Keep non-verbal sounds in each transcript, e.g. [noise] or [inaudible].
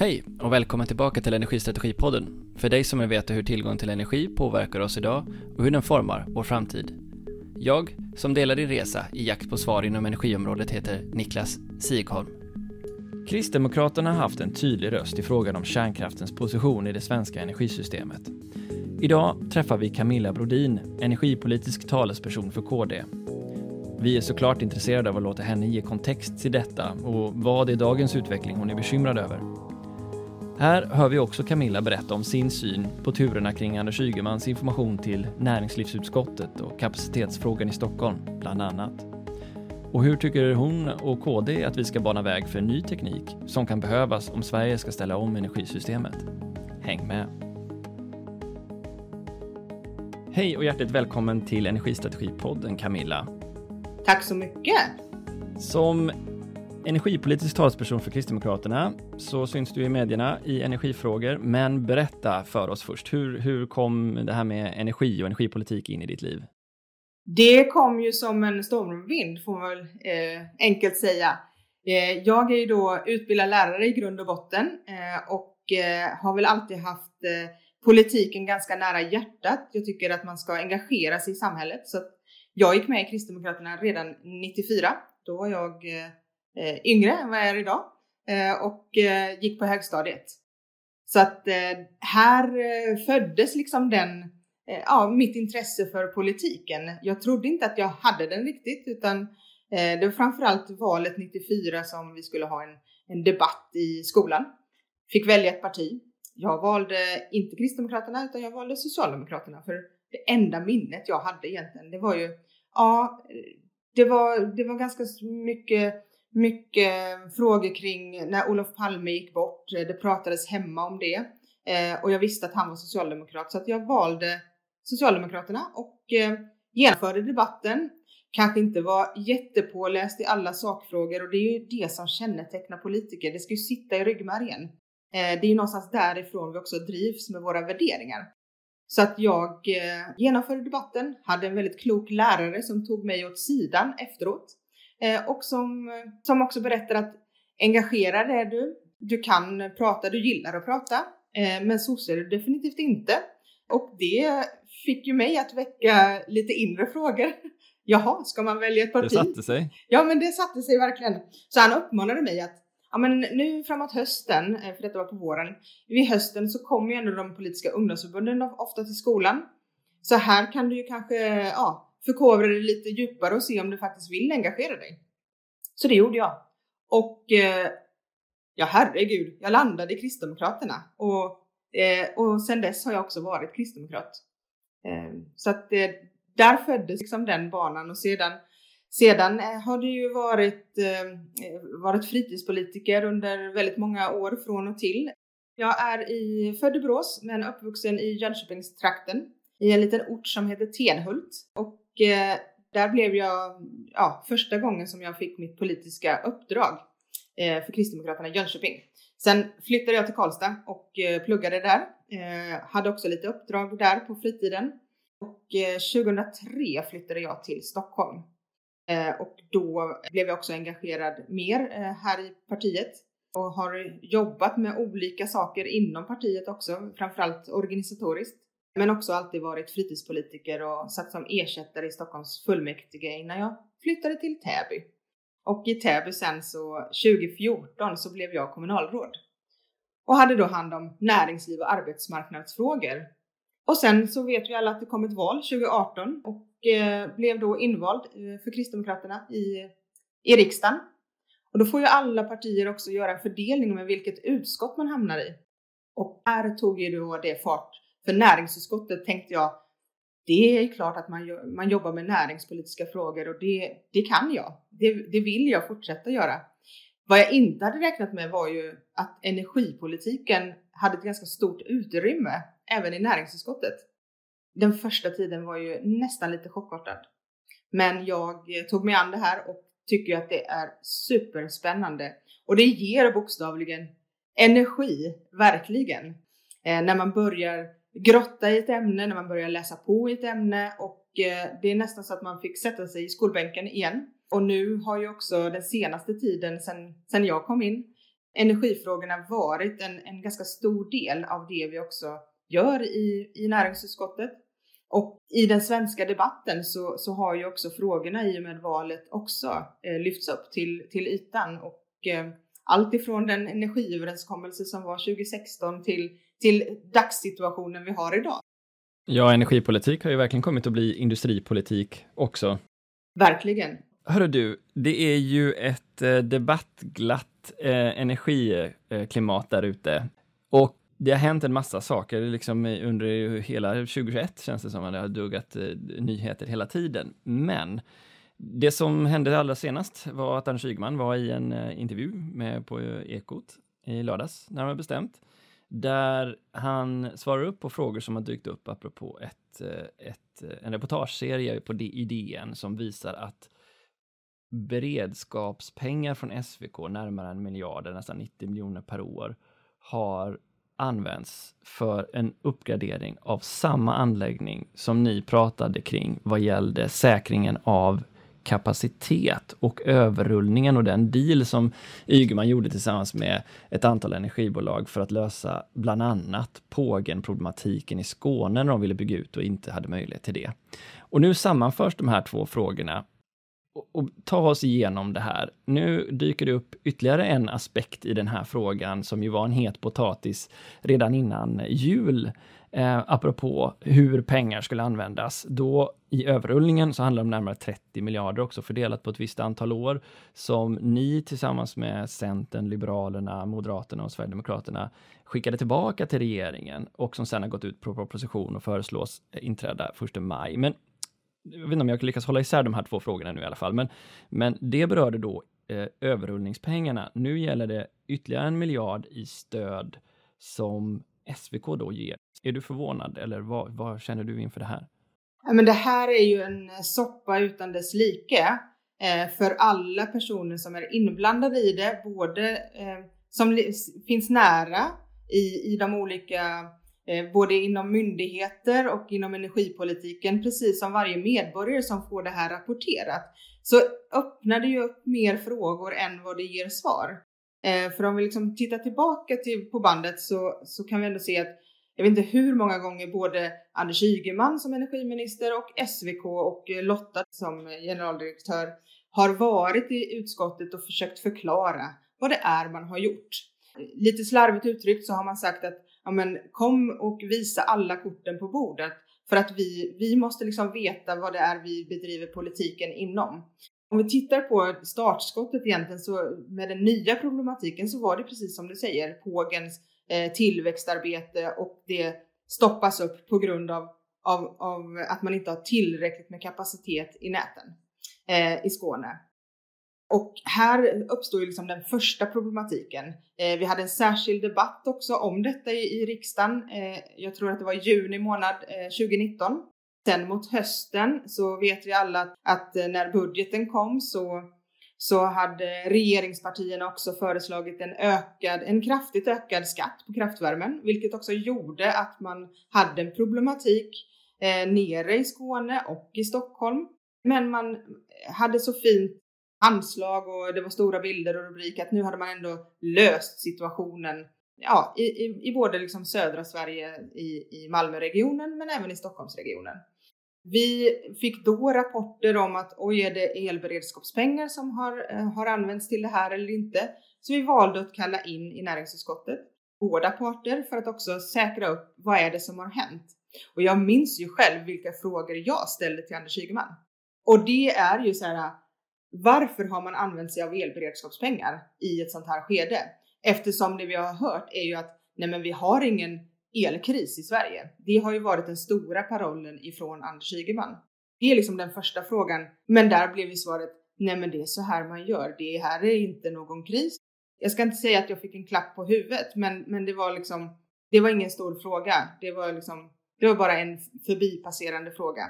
Hej och välkommen tillbaka till Energistrategipodden. För dig som vill veta hur tillgång till energi påverkar oss idag och hur den formar vår framtid. Jag, som delar din resa i jakt på svar inom energiområdet, heter Niklas Sigholm. Kristdemokraterna har haft en tydlig röst i frågan om kärnkraftens position i det svenska energisystemet. Idag träffar vi Camilla Brodin, energipolitisk talesperson för KD. Vi är såklart intresserade av att låta henne ge kontext till detta och vad i dagens utveckling hon är bekymrad över. Här hör vi också Camilla berätta om sin syn på turerna kring Anders Ygemans information till näringslivsutskottet och kapacitetsfrågan i Stockholm, bland annat. Och hur tycker hon och KD att vi ska bana väg för ny teknik som kan behövas om Sverige ska ställa om energisystemet? Häng med! Hej och hjärtligt välkommen till Energistrategipodden Camilla. Tack så mycket! Som energipolitisk talesperson för Kristdemokraterna så syns du i medierna i energifrågor, men berätta för oss först. Hur, hur kom det här med energi och energipolitik in i ditt liv? Det kom ju som en stormvind får man väl eh, enkelt säga. Eh, jag är ju då utbildad lärare i grund och botten eh, och eh, har väl alltid haft eh, politiken ganska nära hjärtat. Jag tycker att man ska engagera sig i samhället. Så jag gick med i Kristdemokraterna redan 94. Då var jag eh, Eh, yngre än vad jag är idag eh, och eh, gick på högstadiet. Så att eh, här eh, föddes liksom den, eh, ja, mitt intresse för politiken. Jag trodde inte att jag hade den riktigt utan eh, det var framförallt valet 94 som vi skulle ha en, en debatt i skolan. Fick välja ett parti. Jag valde inte Kristdemokraterna utan jag valde Socialdemokraterna för det enda minnet jag hade egentligen, det var ju, ja, det var, det var ganska mycket mycket frågor kring när Olof Palme gick bort. Det pratades hemma om det eh, och jag visste att han var socialdemokrat så att jag valde Socialdemokraterna och eh, genomförde debatten. Kanske inte var jättepåläst i alla sakfrågor och det är ju det som kännetecknar politiker. Det ska ju sitta i ryggmärgen. Eh, det är ju någonstans därifrån vi också drivs med våra värderingar. Så att jag eh, genomförde debatten, hade en väldigt klok lärare som tog mig åt sidan efteråt och som, som också berättar att engagerad är du, du kan prata, du gillar att prata, eh, men sosse är du definitivt inte. Och det fick ju mig att väcka lite inre frågor. [laughs] Jaha, ska man välja ett parti? Det satte sig. Ja, men det satte sig verkligen. Så han uppmanade mig att ja, men nu framåt hösten, eh, för detta var på våren, vid hösten så kommer ju ändå de politiska ungdomsförbunden ofta till skolan. Så här kan du ju kanske, ja, förkovra dig lite djupare och se om du faktiskt vill engagera dig. Så det gjorde jag. Och eh, ja, herregud, jag landade i Kristdemokraterna och, eh, och sen dess har jag också varit kristdemokrat. Eh, så att eh, där föddes liksom den banan och sedan sedan eh, har det ju varit, eh, varit fritidspolitiker under väldigt många år från och till. Jag är i, född i Borås men uppvuxen i Jönköpingstrakten i en liten ort som heter Tenhult och eh, där blev jag, ja, första gången som jag fick mitt politiska uppdrag eh, för Kristdemokraterna i Jönköping. Sen flyttade jag till Karlstad och eh, pluggade där. Eh, hade också lite uppdrag där på fritiden. Och eh, 2003 flyttade jag till Stockholm. Eh, och då blev jag också engagerad mer här i partiet och har jobbat med olika saker inom partiet också, framförallt organisatoriskt. Men också alltid varit fritidspolitiker och satt som ersättare i Stockholms fullmäktige innan jag flyttade till Täby. Och i Täby sen så 2014 så blev jag kommunalråd och hade då hand om näringsliv och arbetsmarknadsfrågor. Och sen så vet vi alla att det kom ett val 2018 och eh, blev då invald eh, för Kristdemokraterna i, i riksdagen. Och då får ju alla partier också göra en fördelning med vilket utskott man hamnar i. Och här tog ju då det fart för näringsutskottet tänkte jag, det är klart att man, man jobbar med näringspolitiska frågor och det, det kan jag. Det, det vill jag fortsätta göra. Vad jag inte hade räknat med var ju att energipolitiken hade ett ganska stort utrymme även i näringsutskottet. Den första tiden var ju nästan lite chockartad. Men jag tog mig an det här och tycker att det är superspännande och det ger bokstavligen energi, verkligen. Eh, när man börjar grotta i ett ämne, när man börjar läsa på i ett ämne och eh, det är nästan så att man fick sätta sig i skolbänken igen. Och nu har ju också den senaste tiden sen, sen jag kom in energifrågorna varit en, en ganska stor del av det vi också gör i, i näringsutskottet. Och i den svenska debatten så, så har ju också frågorna i och med valet också eh, lyfts upp till, till ytan och eh, allt ifrån den energiöverenskommelse som var 2016 till, till dagssituationen vi har idag. Ja, energipolitik har ju verkligen kommit att bli industripolitik också. Verkligen. Hörru du, det är ju ett eh, debattglatt eh, energiklimat där ute. Och det har hänt en massa saker liksom under hela 2021 känns det som att det har duggat eh, nyheter hela tiden. Men det som hände allra senast var att Anders Ygeman var i en intervju med på Ekot i lördags, närmare bestämt, där han svarar upp på frågor som har dykt upp apropå ett, eh, ett, eh, en reportageserie på DN som visar att beredskapspengar från SVK, närmare en miljard, nästan 90 miljoner per år, har används för en uppgradering av samma anläggning som ni pratade kring vad gällde säkringen av kapacitet och överrullningen och den deal som Ygeman gjorde tillsammans med ett antal energibolag för att lösa bland annat pågen-problematiken i Skåne när de ville bygga ut och inte hade möjlighet till det. Och nu sammanförs de här två frågorna och, ta oss igenom det här. Nu dyker det upp ytterligare en aspekt i den här frågan som ju var en het potatis redan innan jul. Eh, apropå hur pengar skulle användas. Då i överrullningen så handlar det om närmare 30 miljarder också fördelat på ett visst antal år som ni tillsammans med Centern, Liberalerna, Moderaterna och Sverigedemokraterna skickade tillbaka till regeringen och som sedan har gått ut på proposition och föreslås inträda 1 maj. Men jag vet inte om jag lyckas hålla isär de här två frågorna nu i alla fall, men, men det berörde då eh, överrullningspengarna. Nu gäller det ytterligare en miljard i stöd som SVK då ger. Är du förvånad eller vad, vad känner du inför det här? Ja, men det här är ju en eh, soppa utan dess like eh, för alla personer som är inblandade i det, både eh, som finns nära i, i de olika Eh, både inom myndigheter och inom energipolitiken, precis som varje medborgare som får det här rapporterat, så öppnar det ju upp mer frågor än vad det ger svar. Eh, för om vi liksom tittar tillbaka till, på bandet så, så kan vi ändå se att jag vet inte hur många gånger både Anders Ygeman som energiminister och SVK och eh, Lotta som generaldirektör har varit i utskottet och försökt förklara vad det är man har gjort. Lite slarvigt uttryckt så har man sagt att ja men kom och visa alla korten på bordet för att vi, vi måste liksom veta vad det är vi bedriver politiken inom. Om vi tittar på startskottet egentligen så med den nya problematiken så var det precis som du säger, pågens eh, tillväxtarbete och det stoppas upp på grund av, av, av att man inte har tillräckligt med kapacitet i näten eh, i Skåne. Och här uppstod ju liksom den första problematiken. Eh, vi hade en särskild debatt också om detta i, i riksdagen. Eh, jag tror att det var i juni månad eh, 2019. Sen mot hösten så vet vi alla att, att eh, när budgeten kom så, så hade regeringspartierna också föreslagit en ökad, en kraftigt ökad skatt på kraftvärmen, vilket också gjorde att man hade en problematik eh, nere i Skåne och i Stockholm. Men man hade så fint anslag och det var stora bilder och rubriker att nu hade man ändå löst situationen ja, i, i, i både liksom södra Sverige i, i Malmöregionen men även i Stockholmsregionen. Vi fick då rapporter om att oj, är det elberedskapspengar som har, eh, har använts till det här eller inte? Så vi valde att kalla in i näringsutskottet båda parter för att också säkra upp vad är det som har hänt? Och jag minns ju själv vilka frågor jag ställde till Anders Ygeman. Och det är ju så här, varför har man använt sig av elberedskapspengar i ett sånt här skede? Eftersom det vi har hört är ju att nej men vi har ingen elkris i Sverige. Det har ju varit den stora parollen ifrån Anders Ygeman. Det är liksom den första frågan. Men där blev ju svaret nej men det är så här man gör. Det här är inte någon kris. Jag ska inte säga att jag fick en klapp på huvudet, men, men det var liksom, det var ingen stor fråga. Det var liksom, det var bara en förbipasserande fråga.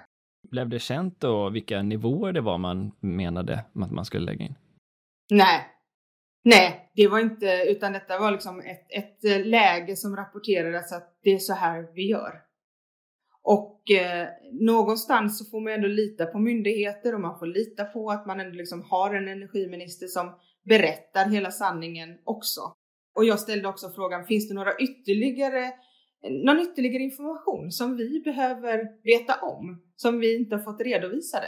Blev det känt då vilka nivåer det var man menade att man skulle lägga in? Nej, nej, det var inte, utan detta var liksom ett, ett eh, läge som rapporterades att det är så här vi gör. Och eh, någonstans så får man ändå lita på myndigheter och man får lita på att man ändå liksom har en energiminister som berättar hela sanningen också. och jag ställde också frågan, finns det några ytterligare, någon ytterligare information som vi behöver veta om, som vi inte har fått redovisade?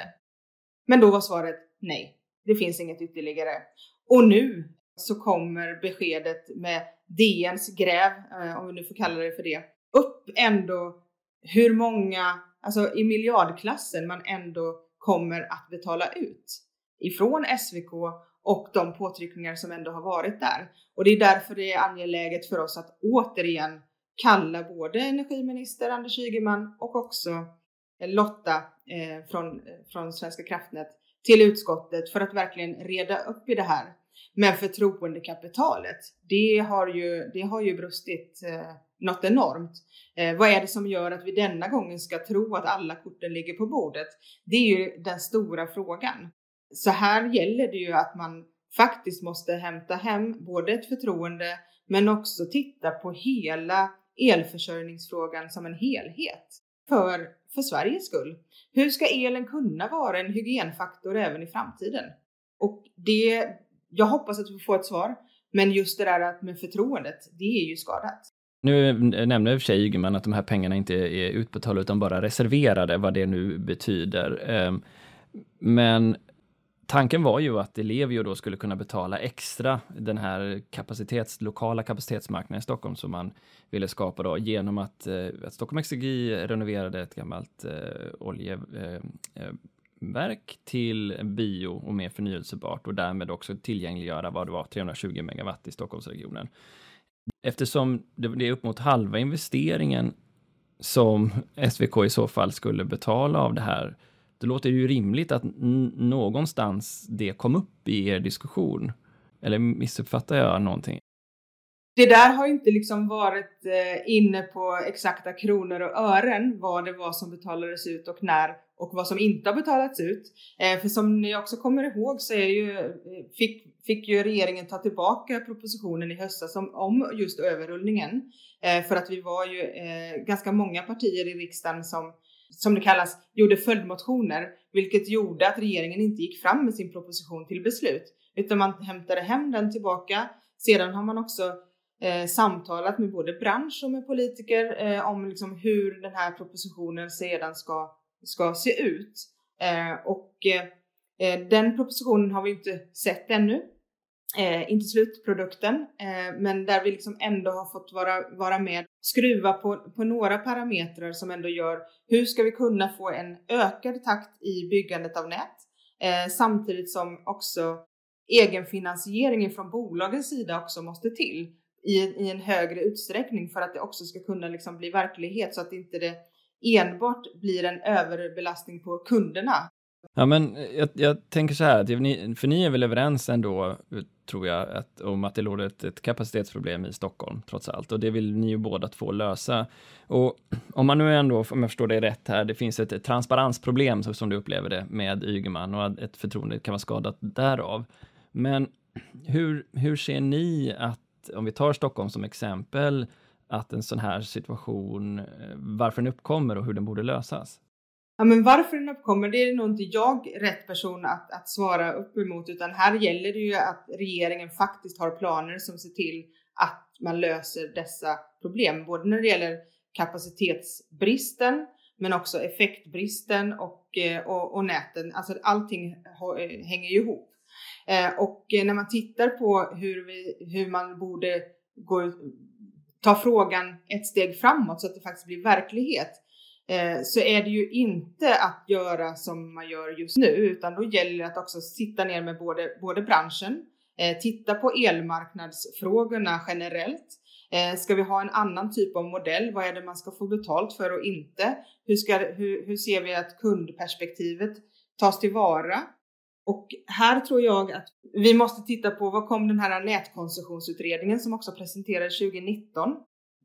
Men då var svaret nej, det finns inget ytterligare. Och nu så kommer beskedet med DNs gräv, eh, om vi nu får kalla det för det, upp ändå hur många, alltså i miljardklassen man ändå kommer att betala ut ifrån SVK och de påtryckningar som ändå har varit där. Och det är därför det är angeläget för oss att återigen kalla både energiminister Anders Ygeman och också Lotta eh, från, eh, från Svenska kraftnät till utskottet för att verkligen reda upp i det här. Men förtroendekapitalet, det har ju, det har ju brustit eh, något enormt. Eh, vad är det som gör att vi denna gången ska tro att alla korten ligger på bordet? Det är ju den stora frågan. Så här gäller det ju att man faktiskt måste hämta hem både ett förtroende men också titta på hela elförsörjningsfrågan som en helhet för, för Sveriges skull. Hur ska elen kunna vara en hygienfaktor även i framtiden? Och det, jag hoppas att vi får ett svar, men just det där att med förtroendet, det är ju skadat. Nu nämner i och för sig Ygeman att de här pengarna inte är utbetalda utan bara reserverade, vad det nu betyder. Ehm, men tanken var ju att Ellevio då skulle kunna betala extra den här kapacitets, lokala kapacitetsmarknaden i Stockholm som man ville skapa då genom att, eh, att Stockholm Exergi renoverade ett gammalt eh, eh, eh till bio och mer förnyelsebart och därmed också tillgängliggöra vad det var 320 megawatt i Stockholmsregionen. Eftersom det är upp mot halva investeringen som SVK i så fall skulle betala av det här då låter det ju rimligt att någonstans det kom upp i er diskussion. Eller missuppfattar jag någonting? Det där har inte liksom varit eh, inne på exakta kronor och ören vad det var som betalades ut och när och vad som inte har betalats ut. Eh, för som ni också kommer ihåg så är ju, eh, fick, fick ju regeringen ta tillbaka propositionen i höstas om, om just överrullningen. För att vi var ju ganska många partier i riksdagen som som det kallas, gjorde följdmotioner, vilket gjorde att regeringen inte gick fram med sin proposition till beslut, utan man hämtade hem den tillbaka. Sedan har man också eh, samtalat med både bransch och med politiker eh, om liksom hur den här propositionen sedan ska, ska se ut. Eh, och eh, eh, den propositionen har vi inte sett ännu. Eh, inte slutprodukten, eh, men där vi liksom ändå har fått vara, vara med, skruva på, på några parametrar som ändå gör hur ska vi kunna få en ökad takt i byggandet av nät? Eh, samtidigt som också egenfinansieringen från bolagens sida också måste till i, i en högre utsträckning för att det också ska kunna liksom bli verklighet så att inte det enbart blir en överbelastning på kunderna. Ja, men jag, jag tänker så här, för ni är väl överens ändå tror jag, att, om att det låg ett, ett, kapacitetsproblem i Stockholm, trots allt. Och det vill ni ju båda två lösa. Och om man nu ändå, om jag förstår dig rätt här, det finns ett, ett transparensproblem, så som du upplever det, med Ygeman och att ett förtroende kan vara skadat därav. Men hur, hur ser ni att, om vi tar Stockholm som exempel, att en sån här situation, eh, varför den uppkommer och hur den borde lösas? Ja, men varför den uppkommer, det är nog inte jag rätt person att, att svara upp emot, utan här gäller det ju att regeringen faktiskt har planer som ser till att man löser dessa problem, både när det gäller kapacitetsbristen, men också effektbristen och, eh, och, och näten. Alltså allting eh, hänger ju ihop. Eh, och när man tittar på hur, vi, hur man borde gå, ta frågan ett steg framåt så att det faktiskt blir verklighet, eh, så är det ju inte att göra som man gör just nu, utan då gäller det att också sitta ner med både, både branschen, eh, titta på elmarknadsfrågorna generellt. Ska vi ha en annan typ av modell? Vad är det man ska få betalt för och inte? Hur, ska, hur, hur ser vi att kundperspektivet tas tillvara? Och här tror jag att vi måste titta på vad kom den här nätkoncessionsutredningen som också presenterades 2019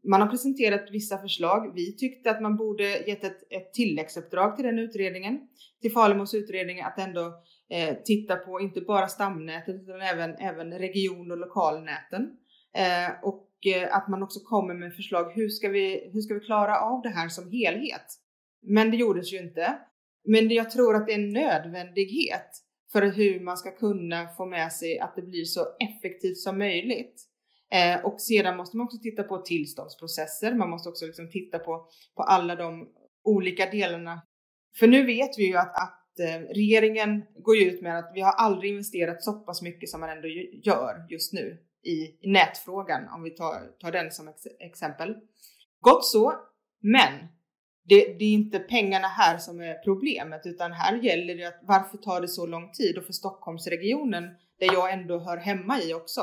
man har presenterat vissa förslag. Vi tyckte att man borde gett ett, ett tilläggsuppdrag till den utredningen, till Falemos utredning, att ändå eh, titta på inte bara stamnätet utan även, även region och lokalnäten. Eh, och eh, att man också kommer med förslag. Hur ska, vi, hur ska vi klara av det här som helhet? Men det gjordes ju inte. Men jag tror att det är en nödvändighet för hur man ska kunna få med sig att det blir så effektivt som möjligt. Eh, och sedan måste man också titta på tillståndsprocesser. Man måste också liksom titta på, på alla de olika delarna. För nu vet vi ju att, att eh, regeringen går ut med att vi har aldrig investerat så pass mycket som man ändå gör just nu i, i nätfrågan, om vi tar, tar den som ex exempel. Gott så, men det, det, är inte pengarna här som är problemet, utan här gäller det att varför tar det så lång tid? Och för Stockholmsregionen, där jag ändå hör hemma i också.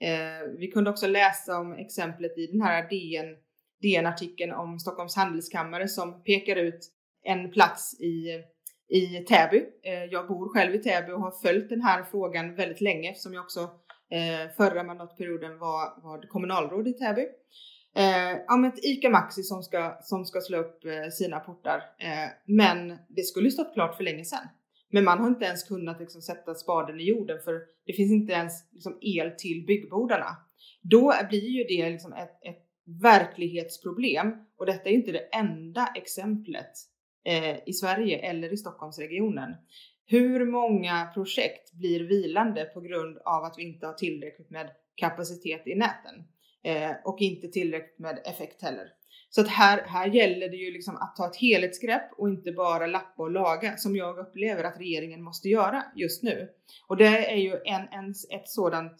Eh, vi kunde också läsa om exemplet i den här DN, DN-artikeln om Stockholms handelskammare som pekar ut en plats i, i Täby. Eh, jag bor själv i Täby och har följt den här frågan väldigt länge eftersom jag också eh, förra mandatperioden var, var kommunalråd i Täby. Eh, ja, men ett ICA Maxi som ska, som ska slå upp eh, sina portar. Eh, men det skulle stått klart för länge sedan. Men man har inte ens kunnat liksom, sätta spaden i jorden för det finns inte ens liksom, el till byggbordarna. Då blir ju det liksom, ett, ett verklighetsproblem och detta är inte det enda exemplet eh, i Sverige eller i Stockholmsregionen. Hur många projekt blir vilande på grund av att vi inte har tillräckligt med kapacitet i näten? Eh, och inte tillräckligt med effekt heller. Så att här, här gäller det ju liksom att ta ett helhetsgrepp och inte bara lappa och laga som jag upplever att regeringen måste göra just nu. Och det är ju en, en, ett, sådant,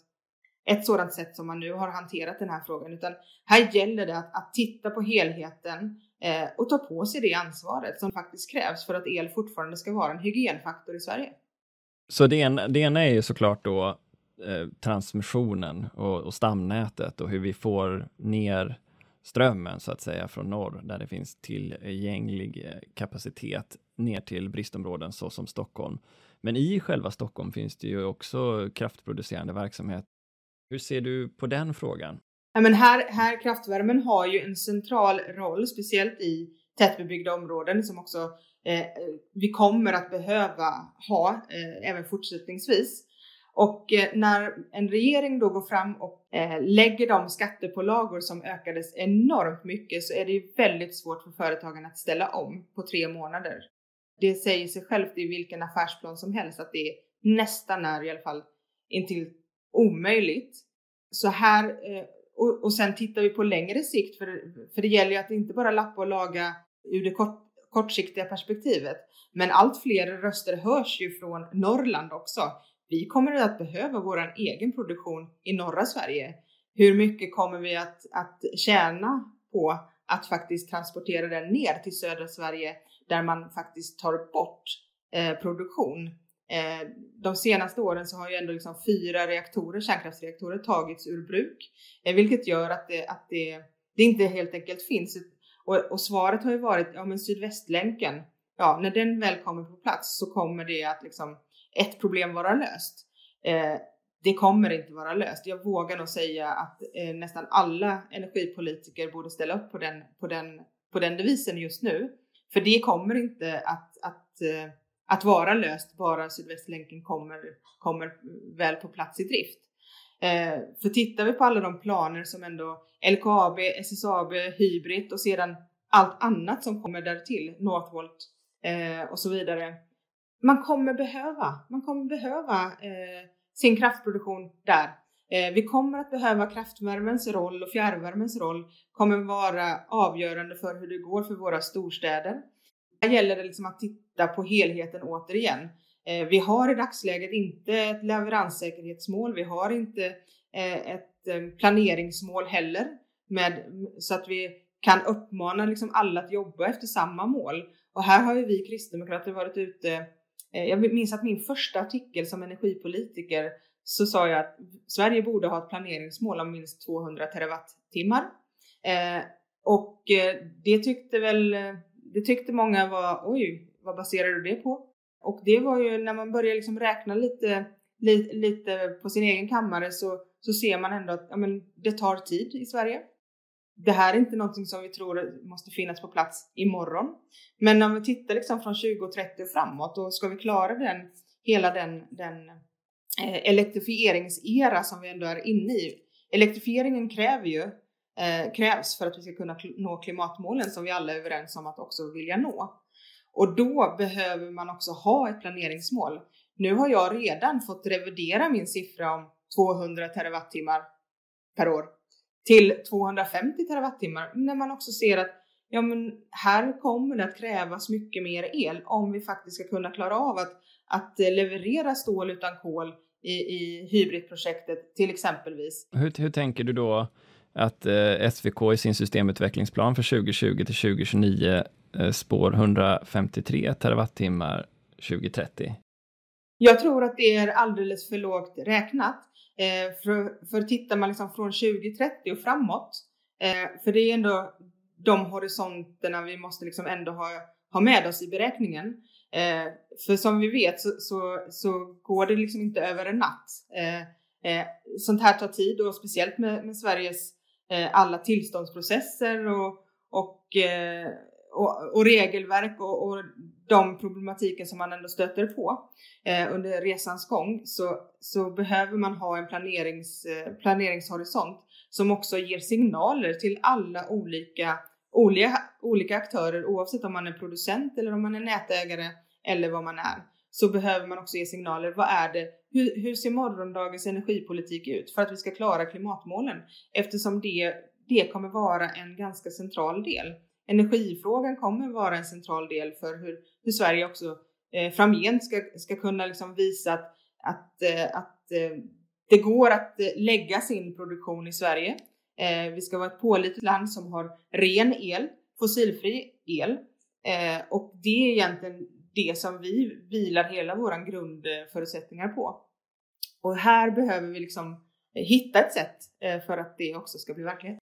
ett sådant sätt som man nu har hanterat den här frågan. Utan här gäller det att, att titta på helheten eh, och ta på sig det ansvaret som faktiskt krävs för att el fortfarande ska vara en hygienfaktor i Sverige. Så det, en, det ena är ju såklart då Eh, transmissionen och, och, stamnätet och hur vi får ner strömmen så att säga från norr där det finns tillgänglig eh, kapacitet ner till bristområden så som Stockholm. Men i själva Stockholm finns det ju också kraftproducerande verksamhet. Hur ser du på den frågan? Ja, men här, här kraftvärmen har ju en central roll, speciellt i tätbebyggda områden som också eh, eh vi kommer att behöva ha eh, även fortsättningsvis. Och eh, när en regering då går fram och eh, lägger de skattepålagor som ökades enormt mycket så är det ju väldigt svårt för företagen att ställa om på tre månader. Det säger sig självt i vilken affärsplan som helst att det nästan är i alla fall intill omöjligt. Så här, eh, och, och sen tittar vi på längre sikt, för, för det gäller ju att inte bara lappa och laga ur det kort, kortsiktiga perspektivet. Men allt fler röster hörs ju från Norrland också vi kommer att behöva vår egen produktion i norra Sverige. Hur mycket kommer vi att, att tjäna på att faktiskt transportera den ner till södra Sverige där man faktiskt tar bort eh, produktion. Eh, de senaste åren så har ju ändå liksom fyra reaktorer, kärnkraftsreaktorer tagits ur bruk, eh, vilket gör att, det, att det, det inte helt enkelt finns. Och, och, svaret har ju varit, ja men Sydvästlänken, ja när den väl kommer på plats så kommer det att liksom ett problem vara löst. Eh, det kommer inte vara löst. Jag vågar nog säga att eh, nästan alla energipolitiker borde ställa upp på den, på, den, på den devisen just nu. För det kommer inte att, att, eh, att vara löst bara Sydvästlänken kommer, kommer väl på plats i drift. Eh, för tittar vi på alla de planer som ändå LKAB, SSAB, Hybrid och sedan allt annat som kommer där till, Northvolt eh, och så vidare man kommer behöva, man kommer behöva eh, sin kraftproduktion där. Eh, vi kommer att behöva kraftvärmens roll och fjärrvärmens roll kommer vara avgörande för hur det går för våra storstäder. Här gäller det liksom att titta på helheten återigen. Eh, vi har i dagsläget inte ett leveranssäkerhetsmål. Vi har inte eh, ett eh, planeringsmål heller med, så att vi kan uppmana liksom alla att jobba efter samma mål. Och här har ju vi kristdemokrater varit ute Eh, jag minns att min första artikel som energipolitiker så sa jag att Sverige borde ha ett planeringsmål om minst 200 terawattimmar. Eh, och eh, det tyckte väl, eh, det tyckte många var, oj, vad baserar du det på? Och det var ju när man börjar liksom räkna lite, lite, lite på sin egen kammare så, så ser man ändå att ja, men det tar tid i Sverige det här är inte någonting som vi tror måste finnas på plats imorgon. Men om vi tittar liksom från 2030 och framåt, då ska vi klara den, hela den, den eh, elektrifieringsera som vi ändå är inne i. Elektrifieringen kräver ju, eh, krävs för att vi ska kunna nå klimatmålen som vi alla är överens om att också vilja nå. Och då behöver man också ha ett planeringsmål. Nu har jag redan fått revidera min siffra om 200 terawattimmar per år till 250 terawattimmar när man också ser att ja, men här kommer det att krävas mycket mer el om vi faktiskt ska kunna klara av att, att leverera stål utan kol i, i Hybrid-projektet till exempelvis. Hur, hur tänker du då att eh, SVK i sin systemutvecklingsplan för 2020 till 2029 eh, spår 153 terawattimmar 2030? Jag tror att det är alldeles för lågt räknat. Eh, för, för tittar man liksom från 2030 och framåt, eh, för det är ändå de horisonterna vi måste liksom ändå ha, ha med oss i beräkningen. Eh, för som vi vet så, så, så, går det liksom inte över en natt. Eh, eh, sånt här tar tid och speciellt med, med Sveriges eh, alla tillståndsprocesser och, och, och, och, regelverk och, och de problematiken som man ändå stöter på eh, under resans gång så, så behöver man ha en planerings, eh, planeringshorisont som också ger signaler till alla olika, olika, olika aktörer oavsett om man är producent eller om man är nätägare eller vad man är så behöver man också ge signaler. Vad är det? Hur, hur ser morgondagens energipolitik ut för att vi ska klara klimatmålen? Eftersom det, det kommer vara en ganska central del. Energifrågan kommer vara en central del för hur, hur Sverige också eh, framgent ska, ska kunna liksom visa att, att, eh, att eh, det går att eh, lägga sin produktion i Sverige. Eh, vi ska vara ett pålitligt land som har ren el, fossilfri el. Eh, och det är egentligen det som vi vilar hela våran grundförutsättningar på. Och här behöver vi liksom hitta ett sätt eh, för att det också ska bli verklighet.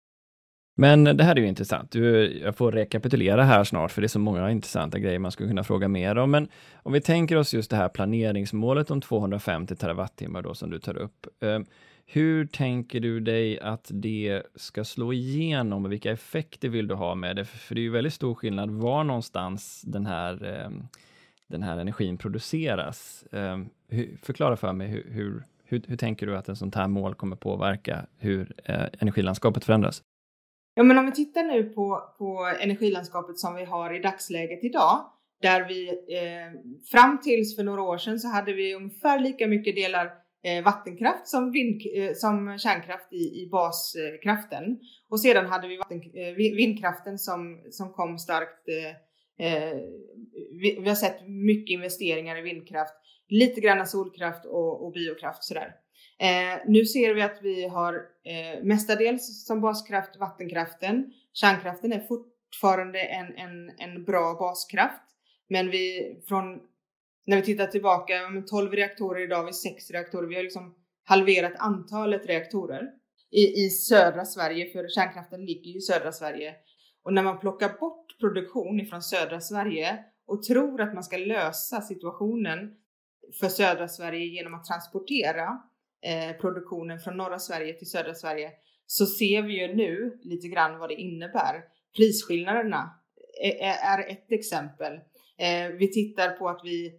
Men det här är ju intressant. Du, jag får rekapitulera här snart, för det är så många intressanta grejer man skulle kunna fråga mer om. Men om vi tänker oss just det här planeringsmålet om 250 terawattimmar då som du tar upp. Eh, hur tänker du dig att det ska slå igenom och vilka effekter vill du ha med det? För det är ju väldigt stor skillnad var någonstans den här, eh, den här energin produceras. Eh, förklara för mig, hur, hur, hur, hur tänker du att en sånt här mål kommer påverka hur eh, energilandskapet förändras? Ja, men om vi tittar nu på, på energilandskapet som vi har i dagsläget idag, där vi eh, fram tills för några år sedan så hade vi ungefär lika mycket delar eh, vattenkraft som, vind, eh, som kärnkraft i, i baskraften. Och sedan hade vi vatten, eh, vindkraften som, som kom starkt. Eh, eh, vi, vi, har sett mycket investeringar i vindkraft, lite grann solkraft och, och biokraft sådär. Eh, nu ser vi att vi har eh, mestadels som baskraft vattenkraften. Kärnkraften är fortfarande en, en, en bra baskraft. Men vi från, när vi tittar tillbaka, 12 reaktorer idag, vi har 6 reaktorer. Vi har liksom halverat antalet reaktorer i, i södra Sverige, för kärnkraften ligger ju i södra Sverige. Och när man plockar bort produktion ifrån södra Sverige och tror att man ska lösa situationen för södra Sverige genom att transportera Eh, produktionen från norra Sverige till södra Sverige så ser vi ju nu lite grann vad det innebär. Prisskillnaderna är, är ett exempel. Eh, vi tittar på att vi,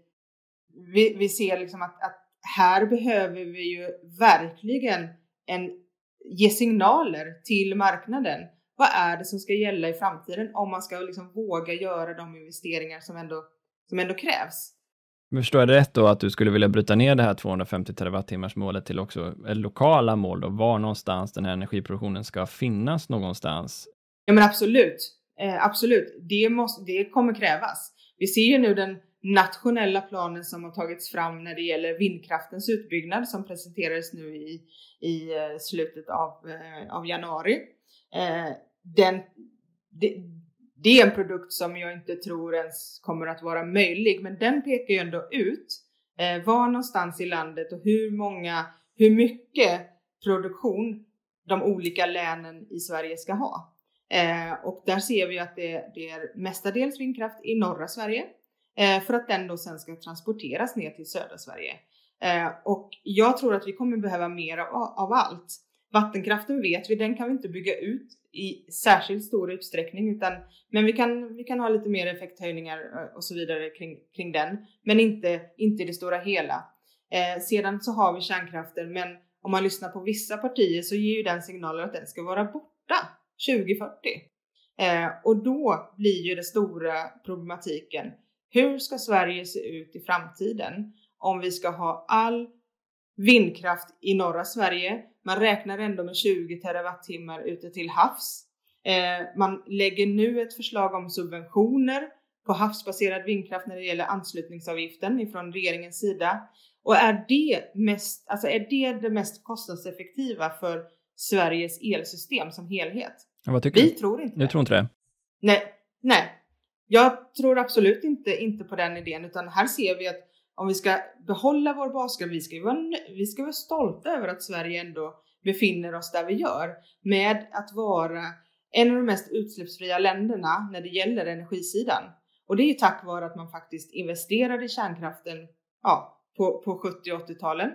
vi, vi ser liksom att, att här behöver vi ju verkligen en, ge signaler till marknaden. Vad är det som ska gälla i framtiden om man ska liksom våga göra de investeringar som ändå, som ändå krävs? Men förstår jag det rätt då att du skulle vilja bryta ner det här 250 terawattimmars målet till också lokala mål då? Var någonstans den här energiproduktionen ska finnas någonstans? Ja men absolut, eh, absolut. Det, måste, det kommer krävas. Vi ser ju nu den nationella planen som har tagits fram när det gäller vindkraftens utbyggnad som presenterades nu i, i eh, slutet av, eh, av januari. Eh, den, det, det är en produkt som jag inte tror ens kommer att vara möjlig, men den pekar ju ändå ut eh, var någonstans i landet och hur många, hur mycket produktion de olika länen i Sverige ska ha. Eh, och där ser vi att det, det är mestadels vindkraft i norra Sverige eh, för att den då sen ska transporteras ner till södra Sverige. Eh, och jag tror att vi kommer behöva mer av, av allt. Vattenkraften vet vi, den kan vi inte bygga ut i särskilt stor utsträckning utan men vi kan, vi kan ha lite mer effekthöjningar eh, och så vidare kring, kring den men inte, inte i det stora hela. Eh, sedan så har vi kärnkraften men om man lyssnar på vissa partier så ger ju den signalen att den ska vara borta 2040. Eh, och då blir ju den stora problematiken hur ska Sverige se ut i framtiden om vi ska ha all vindkraft i norra Sverige. Man räknar ändå med 20 terawattimmar ute till havs. Eh, man lägger nu ett förslag om subventioner på havsbaserad vindkraft när det gäller anslutningsavgiften ifrån regeringens sida. Och är det, mest, alltså är det det mest kostnadseffektiva för Sveriges elsystem som helhet? vad tycker Vi du? tror inte Du det. tror inte det? Nej, nej. Jag tror absolut inte, inte på den idén utan här ser vi att om vi ska behålla vår baskraft, vi ska, vara, vi ska vara stolta över att Sverige ändå befinner oss där vi gör med att vara en av de mest utsläppsfria länderna när det gäller energisidan. Och det är ju tack vare att man faktiskt investerade i kärnkraften ja, på, på 70 och 80-talen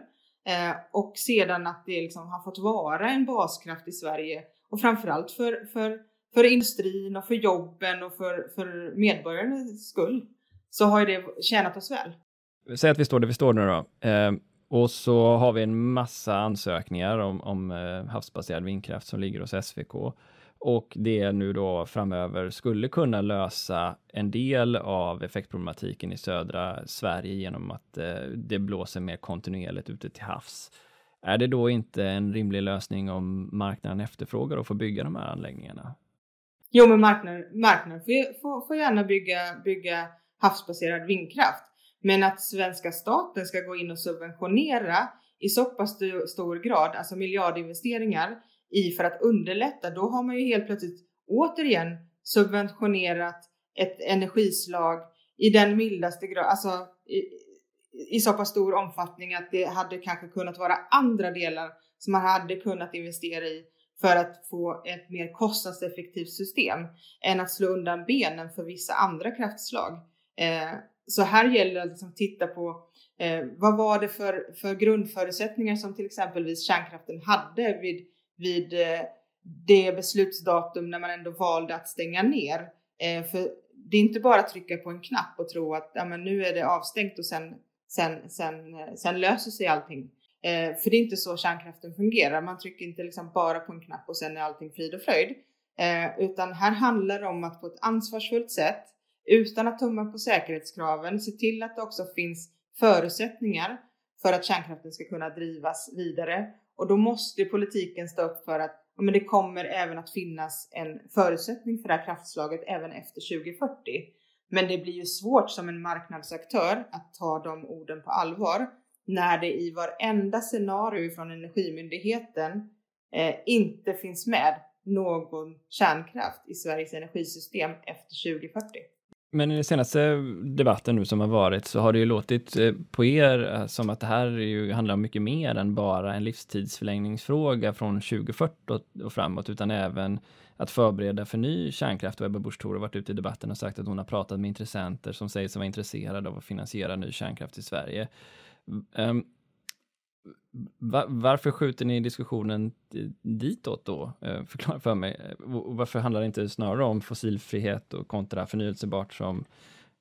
eh, och sedan att det liksom har fått vara en baskraft i Sverige och framförallt för, för, för industrin och för jobben och för, för medborgarnas skull så har ju det tjänat oss väl. Säg att vi står där vi står nu då. Eh, och så har vi en massa ansökningar om, om eh, havsbaserad vindkraft som ligger hos SVK. Och det nu då framöver skulle kunna lösa en del av effektproblematiken i södra Sverige genom att eh, det blåser mer kontinuerligt ute till havs. Är det då inte en rimlig lösning om marknaden efterfrågar och får bygga de här anläggningarna? Jo, men marknaden, marknaden får, får, får gärna bygga, bygga havsbaserad vindkraft. Men att svenska staten ska gå in och subventionera i så pass stor grad, alltså miljardinvesteringar i för att underlätta, då har man ju helt plötsligt återigen subventionerat ett energislag i den mildaste grad, alltså i, i så pass stor omfattning att det hade kanske kunnat vara andra delar som man hade kunnat investera i för att få ett mer kostnadseffektivt system än att slå undan benen för vissa andra kraftslag. Eh, så här gäller det att liksom titta på eh, vad var det för, för grundförutsättningar som till exempelvis kärnkraften hade vid, vid eh, det beslutsdatum när man ändå valde att stänga ner. Eh, för det är inte bara att trycka på en knapp och tro att ja, men nu är det avstängt och sen, sen, sen, eh, sen löser sig allting. Eh, för det är inte så kärnkraften fungerar. Man trycker inte liksom bara på en knapp och sen är allting frid och fröjd. Eh, utan här handlar det om att på ett ansvarsfullt sätt, utan att tumma på säkerhetskraven, se till att det också finns förutsättningar för att kärnkraften ska kunna drivas vidare. Och då måste politiken stå upp för att men det kommer även att finnas en förutsättning för det här kraftslaget även efter 2040. Men det blir ju svårt som en marknadsaktör att ta de orden på allvar när det i varenda scenario från Energimyndigheten eh, inte finns med någon kärnkraft i Sveriges energisystem efter 2040. Men i den senaste debatten nu som har varit så har det ju låtit eh, på er eh, som att det här ju handlar om mycket mer än bara en livstidsförlängningsfråga från 2040 och framåt, utan även att förbereda för ny kärnkraft. Och Ebba Busch Thor har varit ute i debatten och sagt att hon har pratat med intressenter som säger sig vara intresserade av att finansiera ny kärnkraft i Sverige. Mm, ehm, var, varför skjuter ni diskussionen ditåt då? Eh, förklara för mig. Eh, varför handlar det inte snarare om fossilfrihet och kontra förnyelsebart som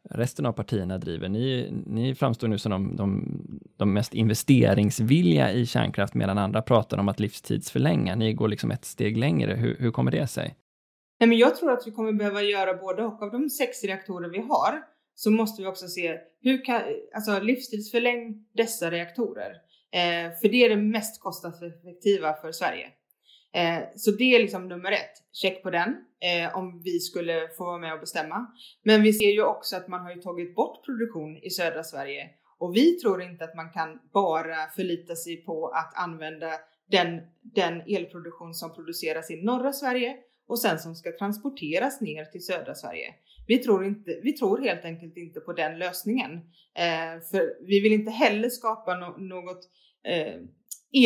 resten av partierna driver? Ni, ni framstår nu som de, de, de mest investeringsvilliga i kärnkraft medan andra pratar om att livstidsförlänga. Ni går liksom ett steg längre. Hur, hur kommer det sig? Nej, men jag tror att vi kommer behöva göra både och. Av de sex reaktorer vi har så måste vi också se hur kan, alltså livstidsförläng dessa reaktorer. Eh, för det är det mest kostnadseffektiva för Sverige. Eh, så det är liksom nummer ett. Check på den eh, om vi skulle få vara med och bestämma. Men vi ser ju också att man har ju tagit bort produktion i södra Sverige och vi tror inte att man kan bara förlita sig på att använda den, den elproduktion som produceras i norra Sverige och sen som ska transporteras ner till södra Sverige. Vi tror, inte, vi tror helt enkelt inte på den lösningen. Eh, för vi vill inte heller skapa no något eh,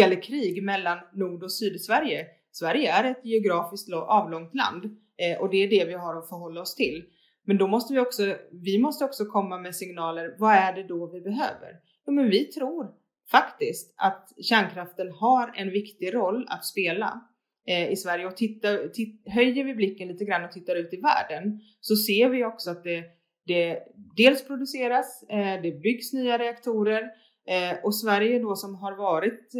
elkrig mellan Nord och Sydsverige. Sverige är ett geografiskt avlångt land eh, och det är det vi har att förhålla oss till. Men då måste vi också, vi måste också komma med signaler. Vad är det då vi behöver? Ja, men vi tror faktiskt att kärnkraften har en viktig roll att spela Eh, i Sverige och tittar, titt, höjer vi blicken lite grann och tittar ut i världen så ser vi också att det, det dels produceras, eh, det byggs nya reaktorer eh, och Sverige då som har varit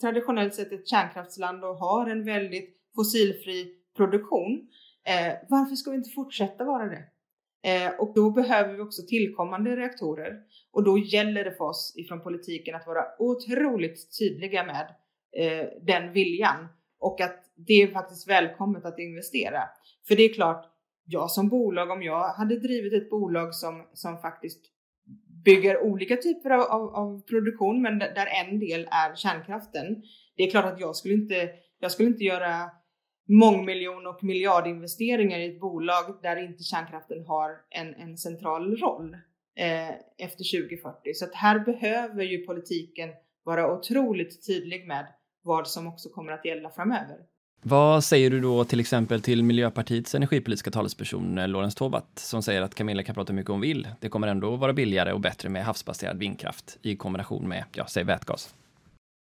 traditionellt sett ett kärnkraftsland och har en väldigt fossilfri produktion. Varför ska vi inte fortsätta vara det? Och då behöver vi också tillkommande reaktorer. Och då gäller det för oss ifrån politiken att vara otroligt tydliga med den viljan och att det är faktiskt välkommet att investera. För det är klart, jag som bolag, om jag hade drivit ett bolag som, som faktiskt bygger olika typer av, av, av produktion, men där en del är kärnkraften. Det är klart att jag skulle inte, jag skulle inte göra mångmiljon och miljardinvesteringar i ett bolag där inte kärnkraften har en, en central roll eh, efter 2040. Så att här behöver ju politiken vara otroligt tydlig med vad som också kommer att gälla framöver. Vad säger du då till exempel till Miljöpartiets energipolitiska talesperson eh, Lorentz Tovatt som säger att Camilla kan prata mycket om vill. Det kommer ändå vara billigare och bättre med havsbaserad vindkraft i kombination med, ja, säg vätgas.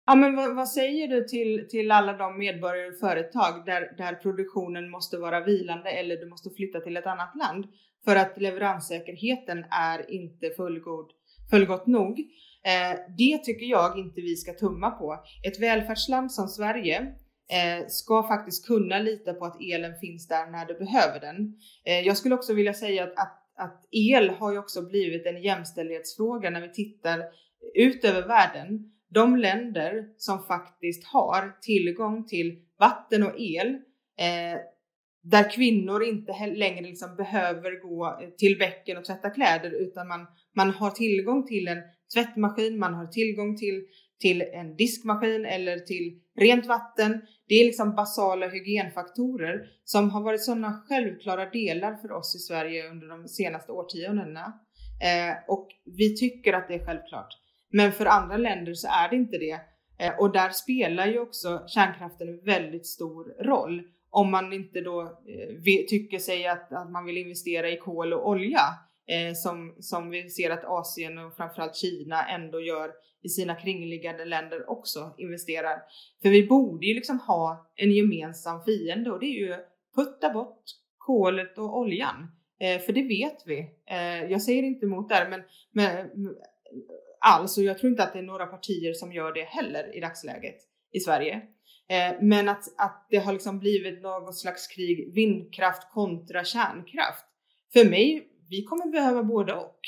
Ja, men vad, vad, säger du till, till alla de medborgare och företag där, där produktionen måste vara vilande eller du måste flytta till ett annat land för att leveranssäkerheten är inte fullgod, fullgott nog? Eh, det tycker jag inte vi ska tumma på. Ett välfärdsland som Sverige eh, ska faktiskt kunna lita på att elen finns där när du behöver den. Eh, jag skulle också vilja säga att, att, att el har ju också blivit en jämställdhetsfråga när vi tittar ut över världen de länder som faktiskt har tillgång till vatten och el eh, där kvinnor inte längre liksom behöver gå eh, till bäcken och tvätta kläder utan man, man har tillgång till en tvättmaskin, man har tillgång till, till en diskmaskin eller till rent vatten. Det är liksom basala hygienfaktorer som har varit sådana självklara delar för oss i Sverige under de senaste årtiondena. Eh, och vi tycker att det är självklart. Men för andra länder så är det inte det. Eh, och där spelar ju också kärnkraften en väldigt stor roll. Om man inte då eh, tycker sig att, att man vill investera i kol och olja eh, som, som vi ser att Asien och framförallt Kina ändå gör i sina kringliggande länder också investerar. För vi borde ju liksom ha en gemensam fiende och det är ju putta bort kolet och oljan. Eh, för det vet vi. Eh, jag säger inte emot där, men, men eh, alls och jag tror inte att det är några partier som gör det heller i dagsläget i Sverige. Eh, men att, att det har liksom blivit något slags krig, vindkraft kontra kärnkraft. För mig, vi kommer behöva både och.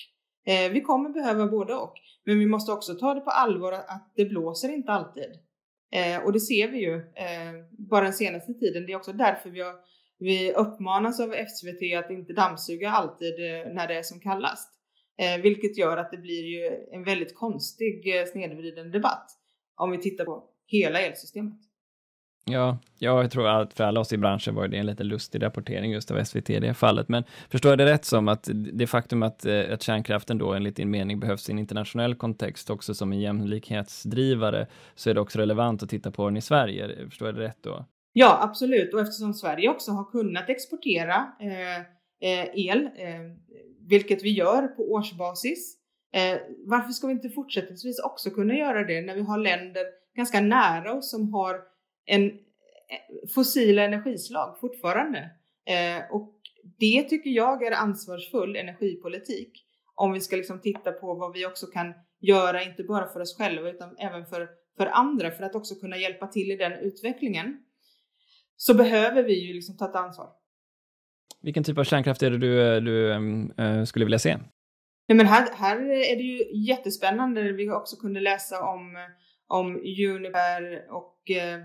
Eh, vi kommer behöva både och. Men vi måste också ta det på allvar att det blåser inte alltid. Eh, och det ser vi ju bara den senaste tiden. Det är också därför vi, har, vi uppmanas av SVT att inte dammsuga alltid när det är som kallast. Vilket gör att det blir ju en väldigt konstig snedvriden debatt om vi tittar på hela elsystemet. Ja, jag tror att för alla oss i branschen var det en lite lustig rapportering just av SVT i det fallet. Men förstår jag det rätt som att det faktum att, eh, att kärnkraften då enligt din mening behövs i en internationell kontext också som en jämlikhetsdrivare så är det också relevant att titta på den i Sverige. Förstår jag det rätt då? Ja, absolut. Och eftersom Sverige också har kunnat exportera eh, eh el eh, vilket vi gör på årsbasis. Eh, varför ska vi inte fortsättningsvis också kunna göra det när vi har länder ganska nära oss som har en eh, fossila energislag fortfarande? Eh, och det tycker jag är ansvarsfull energipolitik. Om vi ska liksom titta på vad vi också kan göra, inte bara för oss själva utan även för, för andra, för att också kunna hjälpa till i den utvecklingen. Så behöver vi ju liksom ta ett ansvar. Vilken typ av kärnkraft är det du, du äh, skulle vilja se? Nej, men här, här är det ju jättespännande. Vi också kunde läsa om, om Uniper och, eh,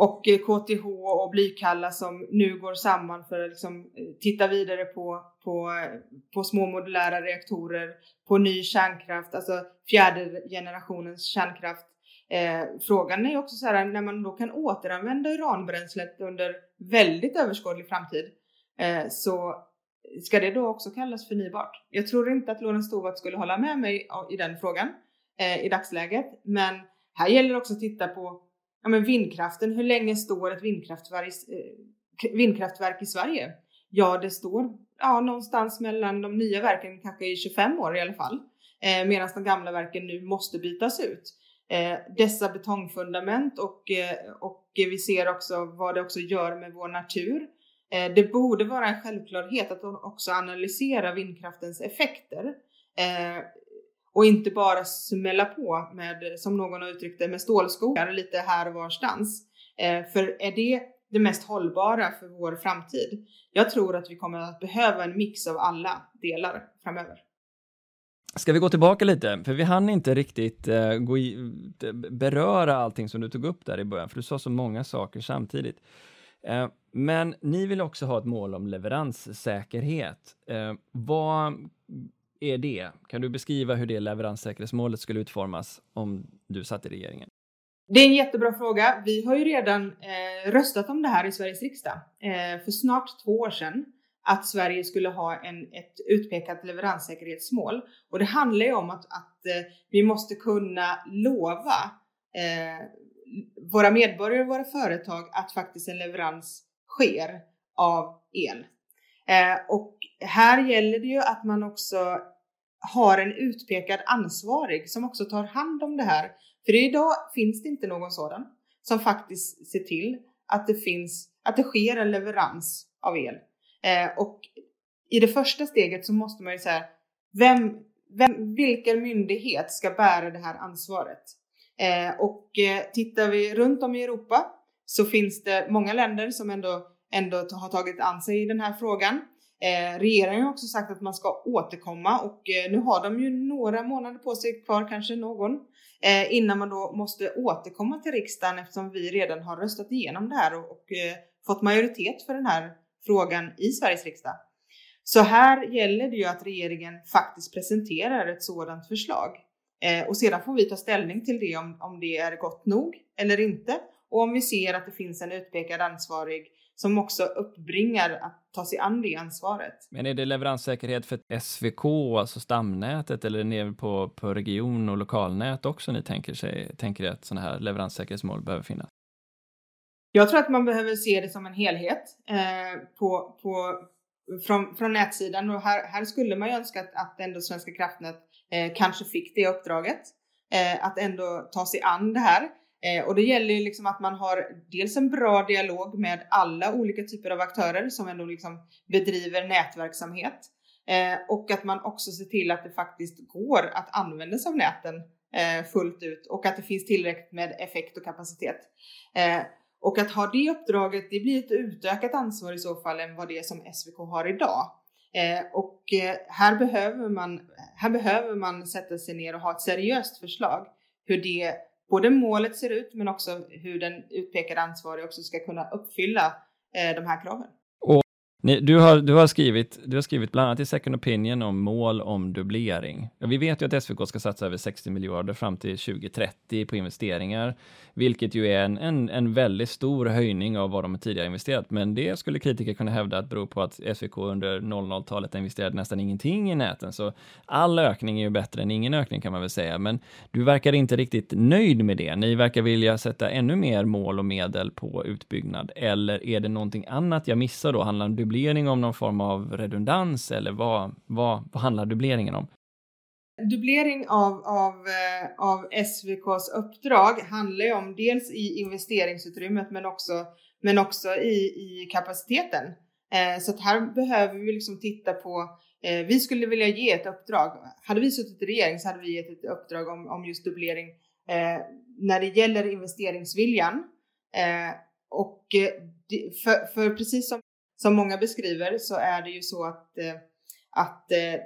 och eh, KTH och Blykalla som nu går samman för att liksom eh, titta vidare på, på, eh, på små modulära reaktorer, på ny kärnkraft, alltså fjärde generationens kärnkraft. Eh, frågan är också så här när man då kan återanvända uranbränslet under väldigt överskådlig framtid Eh, så ska det då också kallas förnybart? Jag tror inte att Lorentz Tovatt skulle hålla med mig i den frågan eh, i dagsläget, men här gäller det också att titta på ja, men vindkraften. Hur länge står ett vindkraftverk, eh, vindkraftverk i Sverige? Ja, det står ja, någonstans mellan de nya verken, kanske i 25 år i alla fall, eh, medan de gamla verken nu måste bytas ut. Eh, dessa betongfundament och, eh, och vi ser också vad det också gör med vår natur. Eh, det borde vara en självklarhet att också analysera vindkraftens effekter eh, och inte bara smälla på med, som någon har uttryckt det, med stålskogar lite här och varstans. Eh, för är det det mest hållbara för vår framtid. Jag tror att vi kommer att behöva en mix av alla delar framöver. Ska vi gå tillbaka lite? För vi hann inte riktigt eh, gå i, eh, beröra allting som du tog upp där i början, för du sa så många saker samtidigt. Eh, men ni vill också ha ett mål om leveranssäkerhet. Eh, vad är det? Kan du beskriva hur det leveranssäkerhetsmålet skulle utformas om du satt i regeringen? Det är en jättebra fråga. Vi har ju redan eh, röstat om det här i Sveriges riksdag eh, för snart två år sedan att Sverige skulle ha en, ett utpekat leveranssäkerhetsmål. Och det handlar ju om att, att eh, vi måste kunna lova eh, våra medborgare och våra företag att faktiskt en leverans sker av el. Eh, och här gäller det ju att man också har en utpekad ansvarig som också tar hand om det här. För idag finns det inte någon sådan som faktiskt ser till att det finns, att det sker en leverans av el. Eh, och i det första steget så måste man ju säga, vem, vem, vilken myndighet ska bära det här ansvaret? Eh, och eh, tittar vi runt om i Europa så finns det många länder som ändå, ändå har tagit an sig i den här frågan. Eh, regeringen har också sagt att man ska återkomma och eh, nu har de ju några månader på sig kvar, kanske någon, eh, innan man då måste återkomma till riksdagen eftersom vi redan har röstat igenom det här och, och eh, fått majoritet för den här frågan i Sveriges riksdag. Så här gäller det ju att regeringen faktiskt presenterar ett sådant förslag eh, och sedan får vi ta ställning till det om, om det är gott nog eller inte och om vi ser att det finns en utpekad ansvarig som också uppbringar att ta sig an det ansvaret. Men är det leveranssäkerhet för SVK, alltså stamnätet, eller ner på, på region och lokalnät också ni tänker, sig, tänker att sådana här leveranssäkerhetsmål behöver finnas? Jag tror att man behöver se det som en helhet eh, på, på, från, från nätsidan och här, här skulle man ju önska att, att ändå Svenska kraftnät eh, kanske fick det uppdraget. Eh, att ändå ta sig an det här. Eh, och det gäller ju liksom att man har dels en bra dialog med alla olika typer av aktörer som ändå liksom bedriver nätverksamhet. Eh, och att man också ser till att det faktiskt går att använda sig av näten eh, fullt ut och att det finns tillräckligt med effekt och kapacitet. Eh, och att ha det uppdraget, det blir ett utökat ansvar i så fall än vad det är som SVK har idag. Eh, och eh, här behöver, man, här behöver man sätta sig ner och ha ett seriöst förslag hur det både målet ser ut men också hur den utpekade ansvarige också ska kunna uppfylla eh, de här kraven. Ni, du, har, du, har skrivit, du har skrivit bland annat i Second Opinion om mål om dubblering. Ja, vi vet ju att SVK ska satsa över 60 miljarder fram till 2030 på investeringar, vilket ju är en, en, en väldigt stor höjning av vad de tidigare investerat. Men det skulle kritiker kunna hävda att beror på att SVK under 00-talet investerade nästan ingenting i näten. Så all ökning är ju bättre än ingen ökning kan man väl säga. Men du verkar inte riktigt nöjd med det. Ni verkar vilja sätta ännu mer mål och medel på utbyggnad. Eller är det någonting annat jag missar då? Handlar det dubblering om någon form av redundans eller vad, vad, vad handlar dubbleringen om? Dubblering av, av, eh, av SVKs uppdrag handlar ju om dels i investeringsutrymmet men också, men också i, i kapaciteten. Eh, så att här behöver vi liksom titta på eh, vi skulle vilja ge ett uppdrag. Hade vi suttit i regering så hade vi gett ett uppdrag om, om just dubblering eh, när det gäller investeringsviljan. Eh, och eh, för, för, precis som som många beskriver så är det ju så att, eh, att eh,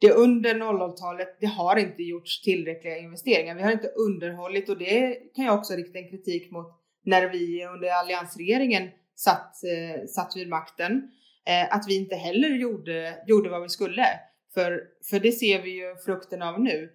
det under 00-talet, det har inte gjorts tillräckliga investeringar. Vi har inte underhållit och det kan jag också rikta en kritik mot när vi under alliansregeringen satt, eh, satt vid makten. Att vi inte heller gjorde, gjorde vad vi skulle. För, för det ser vi ju frukten av nu.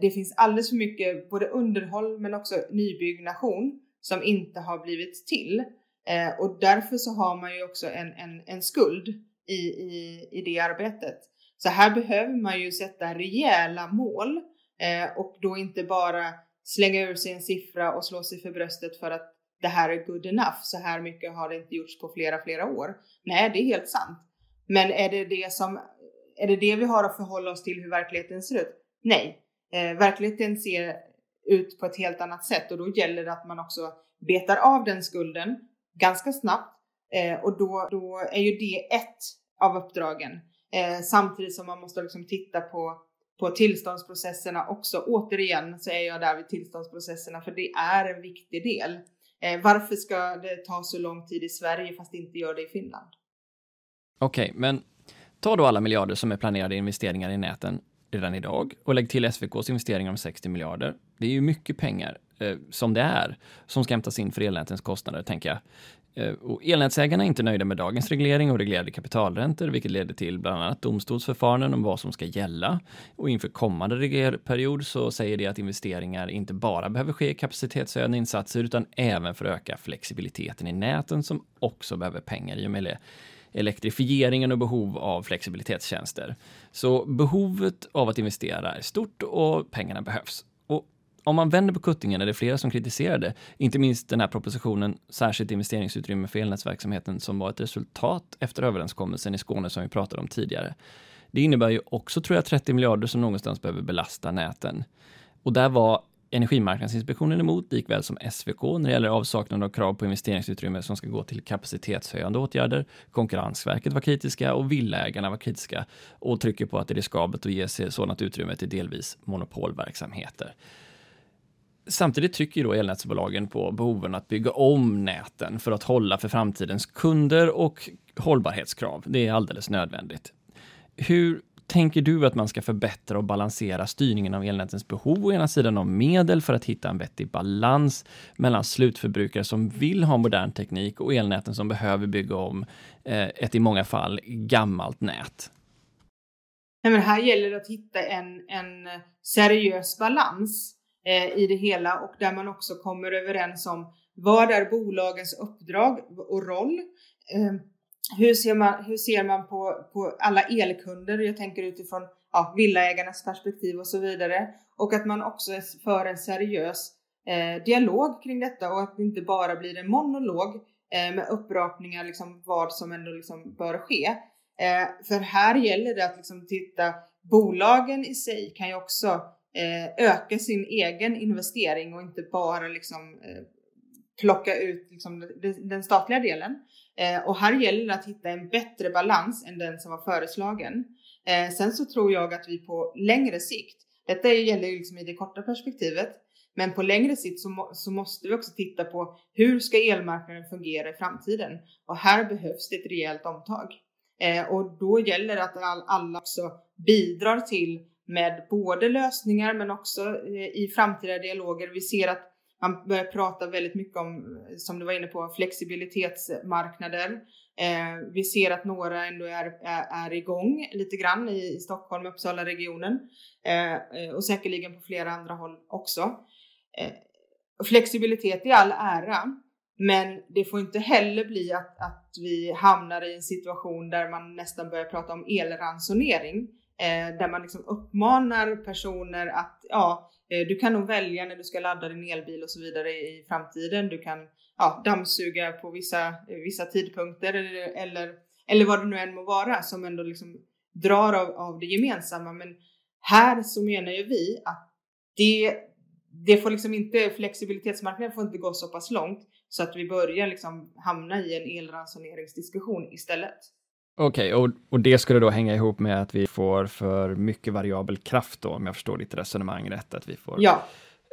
Det finns alldeles för mycket både underhåll men också nybyggnation som inte har blivit till. Eh, och därför så har man ju också en, en, en skuld i, i, i det arbetet. Så här behöver man ju sätta rejäla mål eh, och då inte bara slänga ur sig en siffra och slå sig för bröstet för att det här är good enough. Så här mycket har det inte gjorts på flera, flera år. Nej, det är helt sant. Men är det det som är det det vi har att förhålla oss till hur verkligheten ser ut? Nej, eh, verkligheten ser ut på ett helt annat sätt och då gäller det att man också betar av den skulden ganska snabbt eh, och då, då är ju det ett av uppdragen. Eh, samtidigt som man måste liksom titta på, på tillståndsprocesserna också. Återigen så är jag där vid tillståndsprocesserna för det är en viktig del. Eh, varför ska det ta så lång tid i Sverige fast det inte gör det i Finland? Okej, okay, men ta då alla miljarder som är planerade investeringar i näten redan idag och lägg till SVKs investeringar om 60 miljarder. Det är ju mycket pengar Eh, som det är som ska hämtas in för elnätens kostnader, tänker jag. Eh, och elnätsägarna är inte nöjda med dagens reglering och reglerade kapitalräntor, vilket leder till bland annat domstolsförfaranden om vad som ska gälla. Och inför kommande reglerperiod så säger det att investeringar inte bara behöver ske i kapacitetshöjande insatser, utan även för att öka flexibiliteten i näten som också behöver pengar i och med det elektrifieringen och behov av flexibilitetstjänster. Så behovet av att investera är stort och pengarna behövs. Om man vänder på kuttingen är det flera som kritiserade, inte minst den här propositionen Särskilt investeringsutrymme för elnätsverksamheten som var ett resultat efter överenskommelsen i Skåne som vi pratade om tidigare. Det innebär ju också, tror jag, 30 miljarder som någonstans behöver belasta näten. Och där var Energimarknadsinspektionen emot, likväl som SVK när det gäller avsaknad av krav på investeringsutrymme som ska gå till kapacitetshöjande åtgärder. Konkurrensverket var kritiska och villägarna var kritiska och trycker på att det är riskabelt att ge sig sådant utrymme till delvis monopolverksamheter. Samtidigt trycker då elnätsbolagen på behoven att bygga om näten för att hålla för framtidens kunder och hållbarhetskrav. Det är alldeles nödvändigt. Hur tänker du att man ska förbättra och balansera styrningen av elnätens behov å ena sidan av medel för att hitta en vettig balans mellan slutförbrukare som vill ha modern teknik och elnäten som behöver bygga om eh, ett i många fall gammalt nät? Nej, men här gäller det att hitta en, en seriös balans Eh, i det hela och där man också kommer överens om vad är bolagens uppdrag och roll? Ehm, hur ser man, hur ser man på, på alla elkunder? Jag tänker utifrån ja, villaägarnas perspektiv och så vidare. Och att man också för en seriös eh, dialog kring detta och att det inte bara blir en monolog eh, med upprapningar liksom vad som ändå liksom bör ske. Eh, för här gäller det att liksom titta, bolagen i sig kan ju också Eh, öka sin egen investering och inte bara liksom eh, plocka ut liksom den statliga delen. Eh, och här gäller det att hitta en bättre balans än den som var föreslagen. Sen så tror jag att vi på längre sikt, detta gäller ju liksom i det korta perspektivet, men på längre sikt så, må, så, måste vi också titta på hur ska elmarknaden fungera i framtiden? Och här behövs det ett rejält omtag. Eh, och då gäller det att all, alla också bidrar till med både lösningar men också eh, i framtida dialoger. Vi ser att man börjar prata väldigt mycket om, eh, som du var inne på, flexibilitetsmarknader. Eh, vi ser att några ändå är, är, är igång lite grann i, i Stockholm, Uppsala regionen eh, eh, och säkerligen på flera andra håll också. Eh, flexibilitet i all ära, men det får inte heller bli att, att vi hamnar i en situation där man nästan börjar prata om elransonering, eh, där man liksom uppmanar personer att ja, Eh, du kan nog välja när du ska ladda din elbil och så vidare i framtiden. Du kan ja, dammsuga på vissa, eh, vissa tidpunkter eller, eller, eller vad det nu än må vara som ändå liksom drar av, av det gemensamma. Men här så menar ju vi att det, det får liksom inte, flexibilitetsmarknaden får inte gå så pass långt så att vi börjar liksom hamna i en elransoneringsdiskussion istället. Okej, okay, och, och det skulle då hänga ihop med att vi får för mycket variabel kraft då, om jag förstår ditt resonemang rätt, att vi får ja.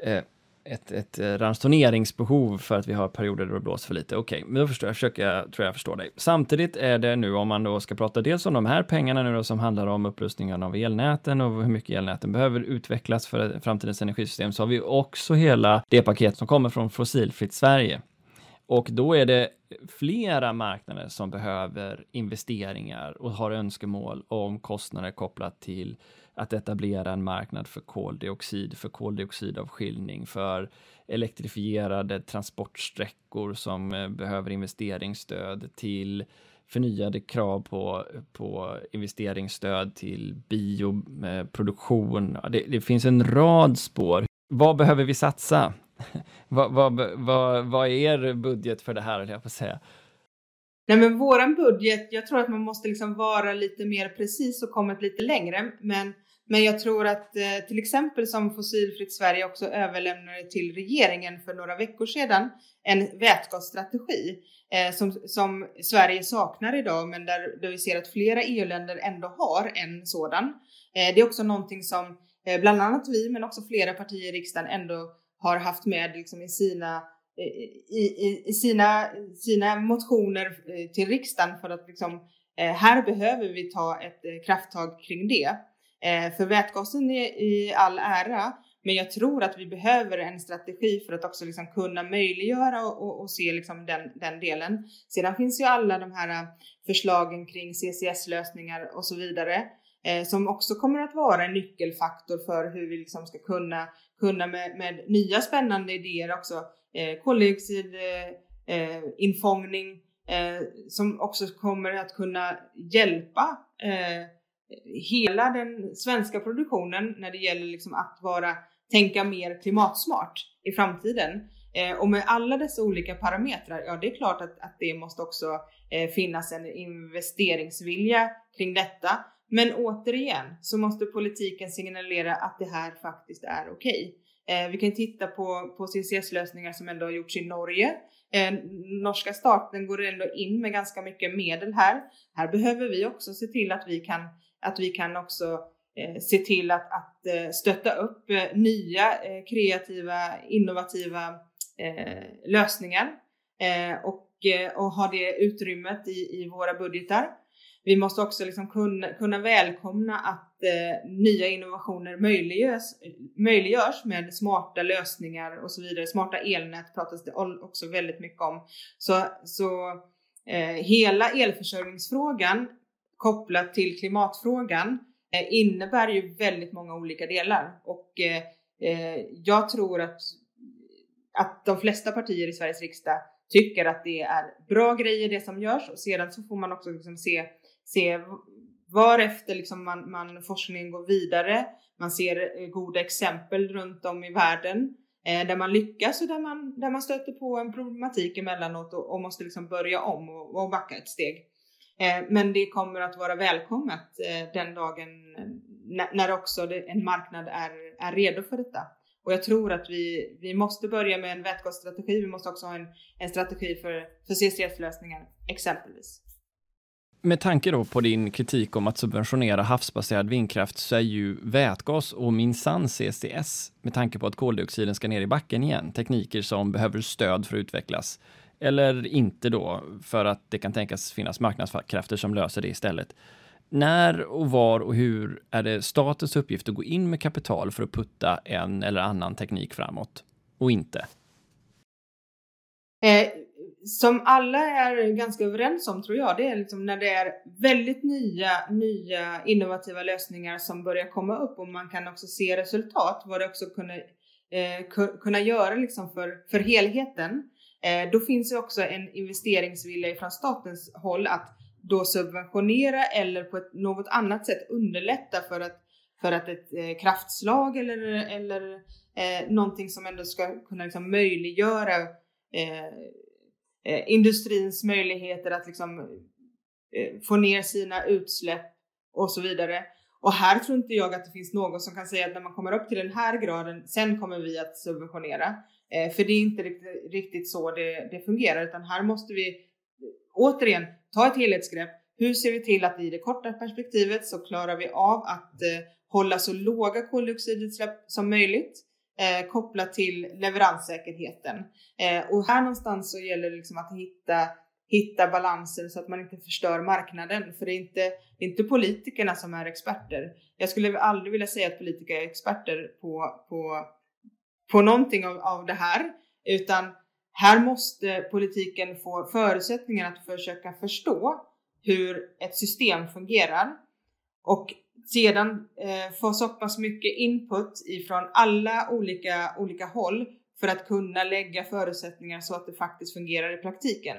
eh, ett, ett eh, ransoneringsbehov för att vi har perioder då det blåser för lite. Okej, okay, men då förstår jag, försöker jag, tror jag förstår dig. Samtidigt är det nu, om man då ska prata dels om de här pengarna nu då som handlar om upprustningen av elnäten och hur mycket elnäten behöver utvecklas för framtidens energisystem, så har vi också hela det paket som kommer från Fossilfritt Sverige. Och då är det flera marknader som behöver investeringar och har önskemål om kostnader kopplat till att etablera en marknad för koldioxid, för koldioxidavskiljning, för elektrifierade transportsträckor som eh, behöver investeringsstöd till förnyade krav på, på investeringsstöd till bioproduktion. Det, det finns en rad spår. Vad behöver vi satsa? [laughs] vad, vad, vad, vad är er budget för det här, höll jag på att säga? Nej men våran budget, jag tror att man måste liksom vara lite mer precis och kommit lite längre. Men, men jag tror att eh, till exempel som Fossilfritt Sverige också överlämnade till regeringen för några veckor sedan en vätgasstrategi eh, som, som Sverige saknar idag men där, där vi ser att flera EU-länder ändå har en sådan. Eh, det är också någonting som eh, bland annat vi men också flera partier i riksdagen ändå har haft med liksom i sina i, i, i sina, sina motioner eh, till riksdagen för att liksom, eh, här behöver vi ta ett eh, krafttag kring det. För vätgasen är i all ära, men jag tror att vi behöver en strategi för att också liksom kunna möjliggöra och, och, och se liksom den, den delen. Sedan finns ju alla de här förslagen kring CCS-lösningar och så vidare eh, som också kommer att vara en nyckelfaktor för hur vi liksom ska kunna, kunna med, med nya spännande idéer också eh, koldioxidinfångning eh, eh, eh, som också kommer att kunna hjälpa eh, hela den svenska produktionen när det gäller liksom att vara tänka mer klimatsmart i framtiden. Eh, och med alla dessa olika parametrar, ja det är klart att, att det måste också eh, finnas en investeringsvilja kring detta. Men återigen så måste politiken signalera att det här faktiskt är okej. Okay. Eh, vi kan titta på, på CCS-lösningar som ändå har gjorts i Norge. Eh, norska staten går ändå in med ganska mycket medel här. Här behöver vi också se till att vi kan, att vi kan också eh, se till att, att eh, stötta upp eh, nya eh, kreativa, innovativa eh, lösningar eh, och, eh, och ha det utrymmet i, i våra budgetar. Vi måste också liksom kunna, kunna välkomna att eh, nya innovationer möjliggörs, möjliggörs med smarta lösningar och så vidare. Smarta elnät pratas det också väldigt mycket om. Så, så eh, hela elförsörjningsfrågan kopplat till klimatfrågan Eh, innebär ju väldigt många olika delar och eh, eh, jag tror att, att de flesta partier i Sveriges riksdag tycker att det är bra grejer det som görs och sedan så får man också liksom se, se varefter liksom man, man forskningen går vidare. Man ser eh, goda exempel runt om i världen eh, där man lyckas och där man, där man stöter på en problematik emellanåt och, och måste liksom börja om och, och backa ett steg. Eh, men det kommer att vara välkommet eh, den dagen eh, när också en marknad är, är redo för detta. Och jag tror att vi, vi måste börja med en vätgasstrategi. Vi måste också ha en, en strategi för, för CCS-lösningar exempelvis. Med tanke då på din kritik om att subventionera havsbaserad vindkraft så är ju vätgas och minsann CCS, med tanke på att koldioxiden ska ner i backen igen, tekniker som behöver stöd för att utvecklas eller inte då, för att det kan tänkas finnas marknadskrafter som löser det istället. När och var och hur är det statens uppgift att gå in med kapital för att putta en eller annan teknik framåt och inte? Eh, som alla är ganska överens om tror jag, det är liksom när det är väldigt nya, nya innovativa lösningar som börjar komma upp och man kan också se resultat, vad det också kunna, eh, kunna göra liksom för, för helheten. Eh, då finns det också en investeringsvilja från statens håll att då subventionera eller på ett, något annat sätt underlätta för att, för att ett eh, kraftslag eller, eller eh, någonting som ändå ska kunna liksom möjliggöra eh, eh industrins möjligheter att liksom eh, få ner sina utsläpp och så vidare. Och här tror inte jag att det finns någon som kan säga att när man kommer upp till den här graden, sen kommer vi att subventionera. Eh, för det är inte riktigt, riktigt så det, det, fungerar, utan här måste vi eh, återigen ta ett helhetsgrepp. Hur ser vi till att i det korta perspektivet så klarar vi av att eh, hålla så låga koldioxidutsläpp som möjligt eh, kopplat till leveranssäkerheten. Eh, och här någonstans så gäller det liksom att hitta hitta balansen så att man inte förstör marknaden. För det är inte, det är inte politikerna som är experter. Jag skulle aldrig vilja säga att politiker är experter på, på på någonting av, av det här, utan här måste politiken få förutsättningar att försöka förstå hur ett system fungerar och sedan eh, få så pass mycket input ifrån alla olika, olika håll för att kunna lägga förutsättningar så att det faktiskt fungerar i praktiken.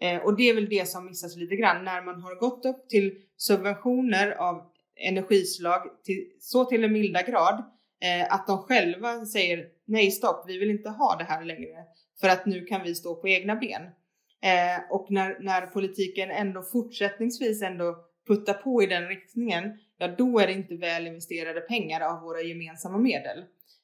Eh, och det är väl det som missas lite grann när man har gått upp till subventioner av energislag till, så till en milda grad eh, att de själva säger nej stopp, vi vill inte ha det här längre för att nu kan vi stå på egna ben. Eh, och när, när politiken ändå fortsättningsvis ändå puttar på i den riktningen, ja då är det inte väl investerade pengar av våra gemensamma medel.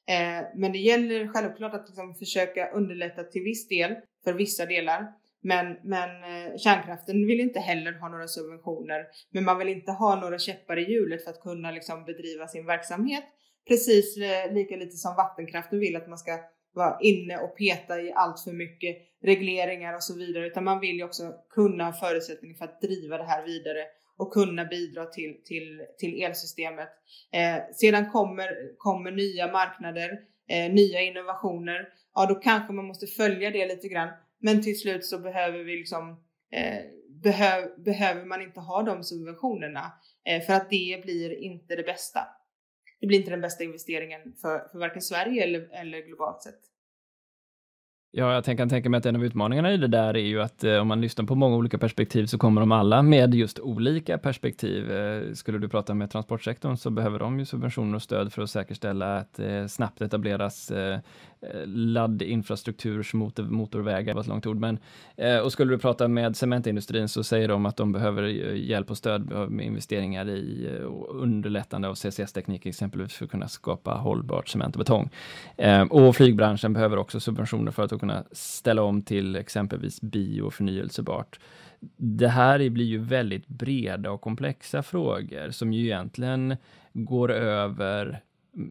Eh, men det gäller självklart att liksom försöka underlätta till viss del för vissa delar. Men, men eh, kärnkraften vill inte heller ha några subventioner, men man vill inte ha några käppar i hjulet för att kunna liksom bedriva sin verksamhet precis eh, lika lite som vattenkraften vill att man ska vara inne och peta i allt för mycket regleringar och så vidare, utan man vill ju också kunna ha förutsättningar för att driva det här vidare och kunna bidra till, till, till elsystemet. Eh, sedan kommer, kommer nya marknader, eh, nya innovationer. Ja, då kanske man måste följa det lite grann. Men till slut så behöver vi liksom eh, behöv, behöver man inte ha de subventionerna eh, för att det blir inte det bästa. Det blir inte den bästa investeringen för, för varken Sverige eller, eller globalt sett. Ja, jag kan tänka mig att en av utmaningarna i det där är ju att eh, om man lyssnar på många olika perspektiv så kommer de alla med just olika perspektiv. Eh, skulle du prata med transportsektorn så behöver de ju subventioner och stöd för att säkerställa att eh, snabbt etableras eh, Eh, laddinfrastruktur motorvägar, var ett långt ord, men eh, och skulle du prata med cementindustrin så säger de att de behöver eh, hjälp och stöd med investeringar i underlättande av CCS-teknik exempelvis för att kunna skapa hållbart cement och betong. Och flygbranschen behöver också subventioner för att kunna ställa om till exempelvis bio och förnyelsebart. Det här blir ju väldigt breda och komplexa frågor som ju egentligen går över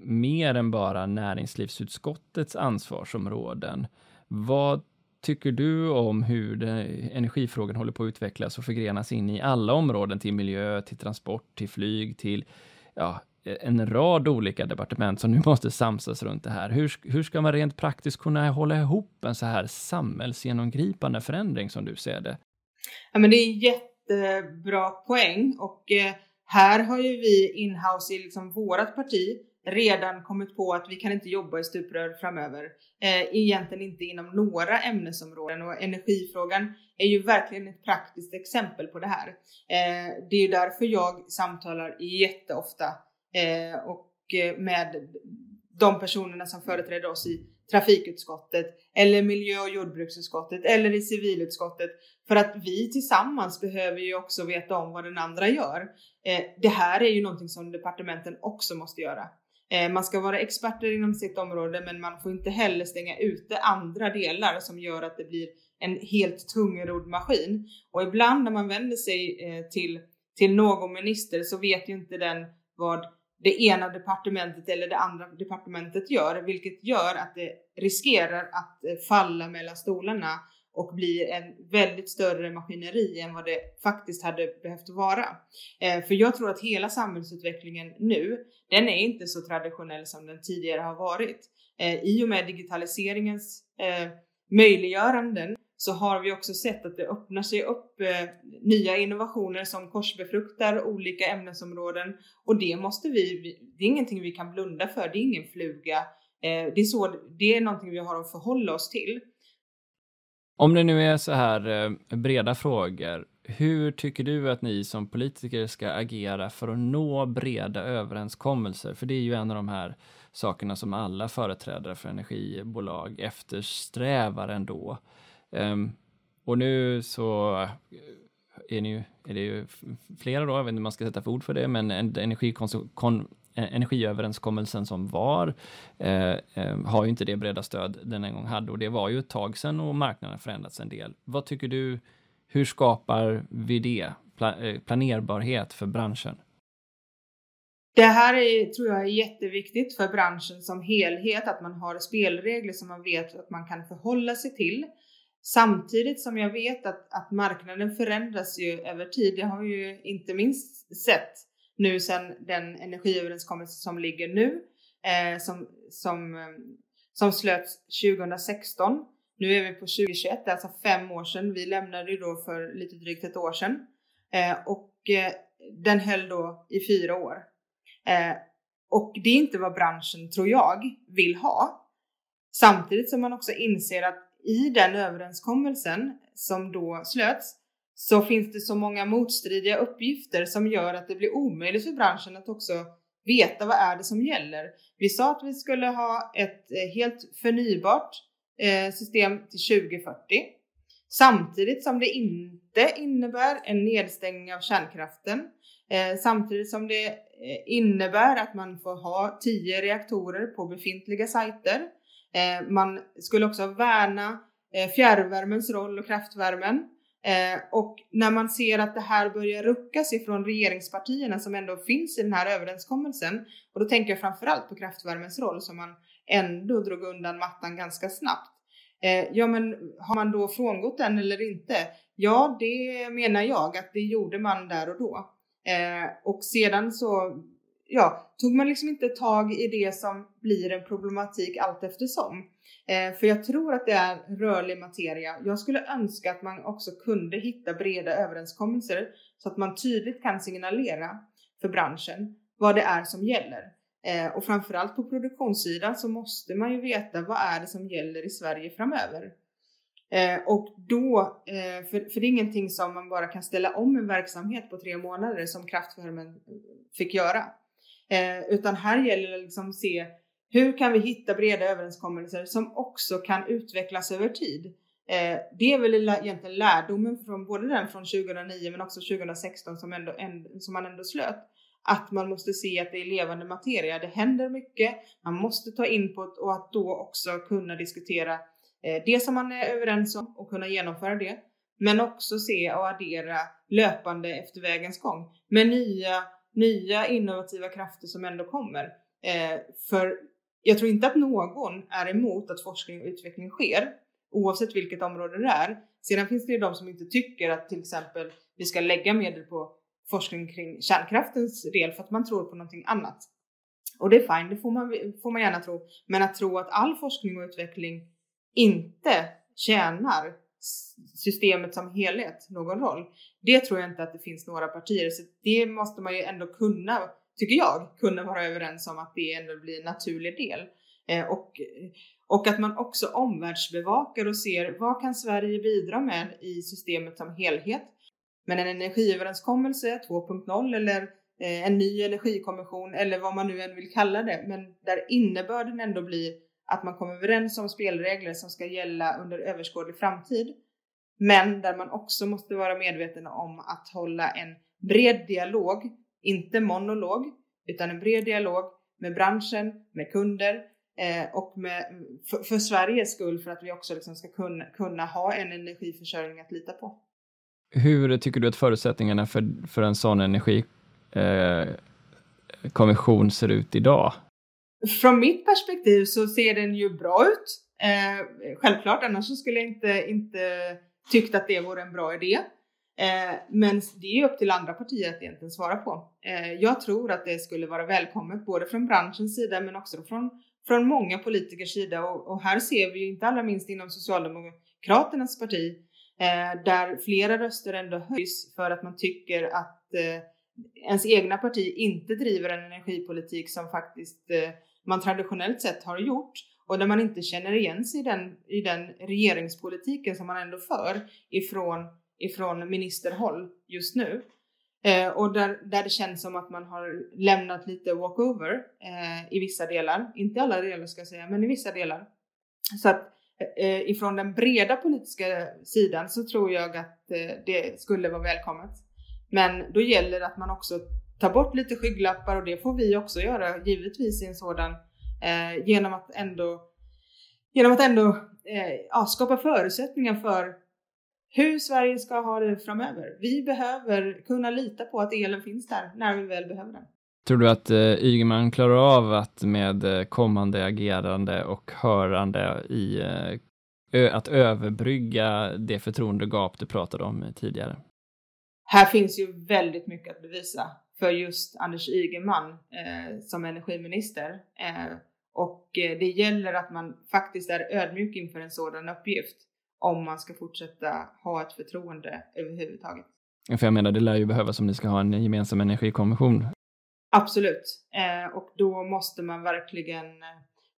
mer än bara näringslivsutskottets ansvarsområden. Vad tycker du om hur energifrågan håller på att utvecklas och förgrenas in i alla områden, till miljö, till transport, till flyg, till ja, en rad olika departement som nu [laughs] måste samsas runt det här. Hur, hur ska man rent praktiskt kunna hålla ihop en så här samhällsgenomgripande förändring som du ser det? Ja, men det är en jättebra poäng och eh, här har ju vi inhouse i liksom vårat parti redan kommit på att vi kan inte jobba i stuprör framöver. Eh, egentligen inte inom några ämnesområden och energifrågan är ju verkligen ett praktiskt exempel på det här. Eh, det är därför jag samtalar jätteofta eh, och eh, med de personerna som företräder oss i trafikutskottet eller miljö och jordbruksutskottet eller i civilutskottet för att vi tillsammans behöver ju också veta om vad den andra gör. Eh, det här är ju någonting som departementen också måste göra. Eh, man ska vara experter inom sitt område men man får inte heller stänga ute andra delar som gör att det blir en helt tungrodd maskin. Och ibland när man vänder sig eh, till, till någon minister så vet ju inte den vad det ena departementet eller det andra departementet gör, vilket gör att det riskerar att eh, falla mellan stolarna och blir en väldigt större maskineri än vad det faktiskt hade behövt vara. Eh, för jag tror att hela samhällsutvecklingen nu, den är inte så traditionell som den tidigare har varit. Eh, I och med digitaliseringens eh, möjliggöranden så har vi också sett att det öppnar sig upp eh, nya innovationer som korsbefruktar olika ämnesområden och det måste vi, det är ingenting vi kan blunda för, det är ingen fluga. Eh, det, är så, det är någonting vi har att förhålla oss till. Om det nu är så här eh, breda frågor, hur tycker du att ni som politiker ska agera för att nå breda överenskommelser? För det är ju en av de här sakerna som alla företrädare för energibolag eftersträvar ändå. Um, och nu så eh, är, ni, är det ju flera då, jag vet inte hur man ska sätta för ord för det, men en energikonsum- Eh, energiöverenskommelsen som var eh, eh, har ju inte det breda stöd den en gång hade och det var ju ett tag sedan och marknaden har förändrats en del. Vad tycker du? Hur skapar vi det? Pla eh, planerbarhet för branschen? Det här är, tror jag är jätteviktigt för branschen som helhet, att man har spelregler som man vet att man kan förhålla sig till. Samtidigt som jag vet att, att marknaden förändras ju över tid. Det har vi ju inte minst sett nu sen den energiöverenskommelse som ligger nu, eh, som, som, eh, som slöts 2016. Nu är vi på 2021, det är alltså fem år sedan. Vi lämnade ju då för lite drygt ett år sedan. Eh, och eh, den höll då i fyra år. Eh, och det är inte vad branschen, tror jag, vill ha. Samtidigt som man också inser att i den överenskommelsen som då slöts så finns det så många motstridiga uppgifter som gör att det blir omöjligt för branschen att också veta vad är det som gäller. Vi sa att vi skulle ha ett eh, helt förnybart eh, system till 2040 samtidigt som det inte innebär en nedstängning av kärnkraften. Eh, samtidigt som det innebär att man får ha 10 reaktorer på befintliga sajter. Man skulle också värna fjärrvärmens roll och kraftvärmen. Eh, och när man ser att det här börjar ruckas ifrån regeringspartierna som ändå finns i den här överenskommelsen och då tänker jag framförallt på kraftvärmens roll som man ändå drog undan mattan ganska snabbt. Eh, ja, men har man då frångått den eller inte? Ja, det menar jag att det gjorde man där och då. Eh, och sedan så ja, tog man liksom inte tag i det som blir en problematik allt eftersom. Eh, för jag tror att det är rörlig materia. Jag skulle önska att man också kunde hitta breda överenskommelser så att man tydligt kan signalera för branschen vad det är som gäller. Eh, och framförallt på produktionssidan så måste man ju veta vad är det som gäller i Sverige framöver. Eh, och då, eh, för, för det är ingenting som man bara kan ställa om en verksamhet på tre månader som kraftvärmen eh, fick göra. Eh, utan här gäller det liksom att se hur kan vi hitta breda överenskommelser som också kan utvecklas över tid? Eh, det är väl egentligen lärdomen från både den från 2009 men också 2016 som, ändå, som man ändå slöt. Att man måste se att det är levande materia. Det händer mycket. Man måste ta input och att då också kunna diskutera eh, det som man är överens om och kunna genomföra det. Men också se och addera löpande efter vägens gång med nya, nya innovativa krafter som ändå kommer. Eh, för jag tror inte att någon är emot att forskning och utveckling sker oavsett vilket område det är. Sedan finns det ju de som inte tycker att till exempel vi ska lägga medel på forskning kring kärnkraftens del för att man tror på någonting annat. Och det är fine, det får man, får man gärna tro. Men att tro att all forskning och utveckling inte tjänar systemet som helhet någon roll. Det tror jag inte att det finns några partier, så det måste man ju ändå kunna, tycker jag, kunna vara överens om att det ändå blir en naturlig del. Eh, och, och att man också omvärldsbevakar och ser vad kan Sverige bidra med i systemet som helhet? Men en energiöverenskommelse 2.0 eller eh, en ny energikommission eller vad man nu än vill kalla det, men där innebörden ändå blir att man kommer överens om spelregler som ska gälla under överskådlig framtid. Men där man också måste vara medveten om att hålla en bred dialog, inte monolog, utan en bred dialog med branschen, med kunder eh, och med, för, för, Sveriges skull för att vi också liksom ska kunna, kunna ha en energiförsörjning att lita på. Hur tycker du att förutsättningarna för, för en sån energikommission eh, ser ut idag? Från mitt perspektiv så ser den ju bra ut. Eh, självklart, annars skulle jag inte, inte tyckt att det vore en bra idé. Eh, men det är ju upp till andra partier att egentligen svara på. Eh, jag tror att det skulle vara välkommet både från branschens sida men också från, från många politikers sida och, och här ser vi ju inte allra minst inom Socialdemokraternas parti eh, där flera röster ändå höjs för att man tycker att eh, ens egna parti inte driver en energipolitik som faktiskt eh, man traditionellt sett har gjort och där man inte känner igen sig i den, i den regeringspolitiken som man ändå för ifrån, ifrån ministerhåll just nu. Eh, och där, där det känns som att man har lämnat lite walkover eh, i vissa delar, inte alla delar ska jag säga, men i vissa delar. Så att eh, ifrån den breda politiska sidan så tror jag att eh, det skulle vara välkommet. Men då gäller det att man också tar bort lite skygglappar och det får vi också göra givetvis i en sådan eh, genom att ändå genom att ändå eh, ja, skapa förutsättningar för hur Sverige ska ha det framöver. Vi behöver kunna lita på att elen finns där när vi väl behöver den. Tror du att eh, Ygeman klarar av att med eh, kommande agerande och hörande i eh, att överbrygga det förtroendegap du pratade om tidigare? Här finns ju väldigt mycket att bevisa för just Anders Ygeman eh, som energiminister. Eh, och eh, det gäller att man faktiskt är ödmjuk inför en sådan uppgift om man ska fortsätta ha ett förtroende överhuvudtaget. För jag menar, det lär ju behövas om ni ska ha en gemensam energikommission. Absolut, eh, och då måste man verkligen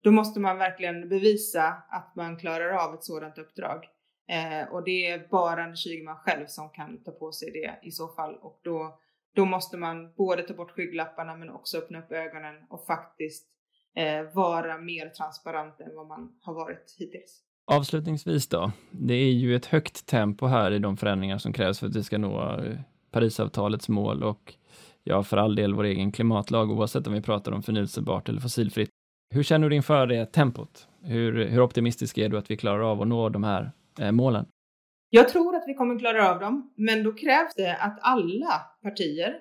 då måste man verkligen bevisa att man klarar av ett sådant uppdrag. Eh, och det är bara Anders Ygeman själv som kan ta på sig det i så fall. Och då, då måste man både ta bort skygglapparna men också öppna upp ögonen och faktiskt eh, vara mer transparent än vad man har varit hittills. Avslutningsvis då, det är ju ett högt tempo här i de förändringar som krävs för att vi ska nå eh, Parisavtalets mål och ja, för all del vår egen klimatlag, oavsett om vi pratar om förnyelsebart eller fossilfritt. Hur känner du inför det tempot? Hur, hur optimistisk är du att vi klarar av att nå de här Eh, målen? Jag tror att vi kommer klara av dem, men då krävs det att alla partier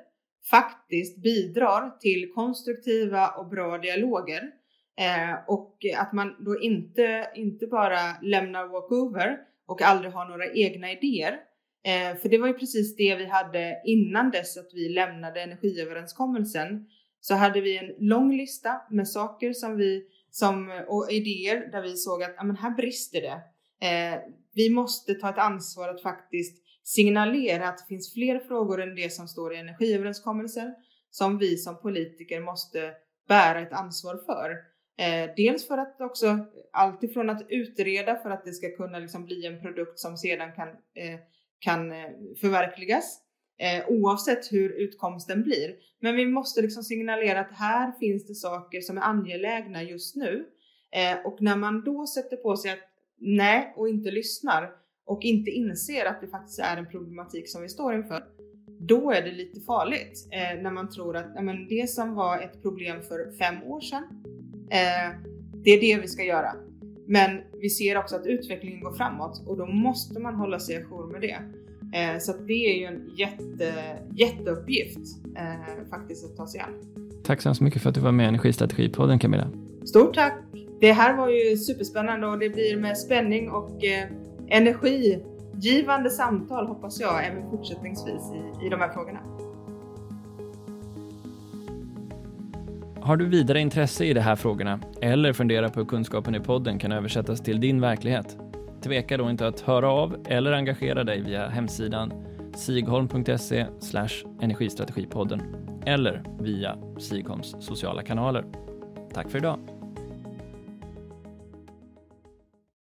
faktiskt bidrar till konstruktiva och bra dialoger Eh, och att man då inte, inte bara lämnar walkover och aldrig har några egna idéer. Eh, för det var ju precis det vi hade innan dess att vi lämnade energiöverenskommelsen. Så hade vi en lång lista med saker som vi, som, och idéer där vi såg att men här brister det. Eh, vi måste ta ett ansvar att faktiskt signalera att det finns fler frågor än det som står i energiöverenskommelsen som vi som politiker måste bära ett ansvar för. Eh, dels för att också alltifrån att utreda för att det ska kunna liksom bli en produkt som sedan kan, eh, kan eh, förverkligas eh, oavsett hur utkomsten blir. Men vi måste liksom signalera att här finns det saker som är angelägna just nu. Eh, och när man då sätter på sig att nej och inte lyssnar och inte inser att det faktiskt är en problematik som vi står inför, då är det lite farligt eh, när man tror att ja, men det som var ett problem för fem år sedan, eh, det är det vi ska göra. Men vi ser också att utvecklingen går framåt och då måste man hålla sig ajour med det. Eh, så det är ju en jätte, jätteuppgift eh, faktiskt att ta sig an. Tack så hemskt mycket för att du var med i Energistrategipodden Camilla. Stort tack! Det här var ju superspännande och det blir med spänning och eh, energigivande samtal hoppas jag även fortsättningsvis i, i de här frågorna. Har du vidare intresse i de här frågorna eller funderar på hur kunskapen i podden kan översättas till din verklighet? Tveka då inte att höra av eller engagera dig via hemsidan sigholm.se energistrategipodden eller via Sigholms sociala kanaler. Tack för idag!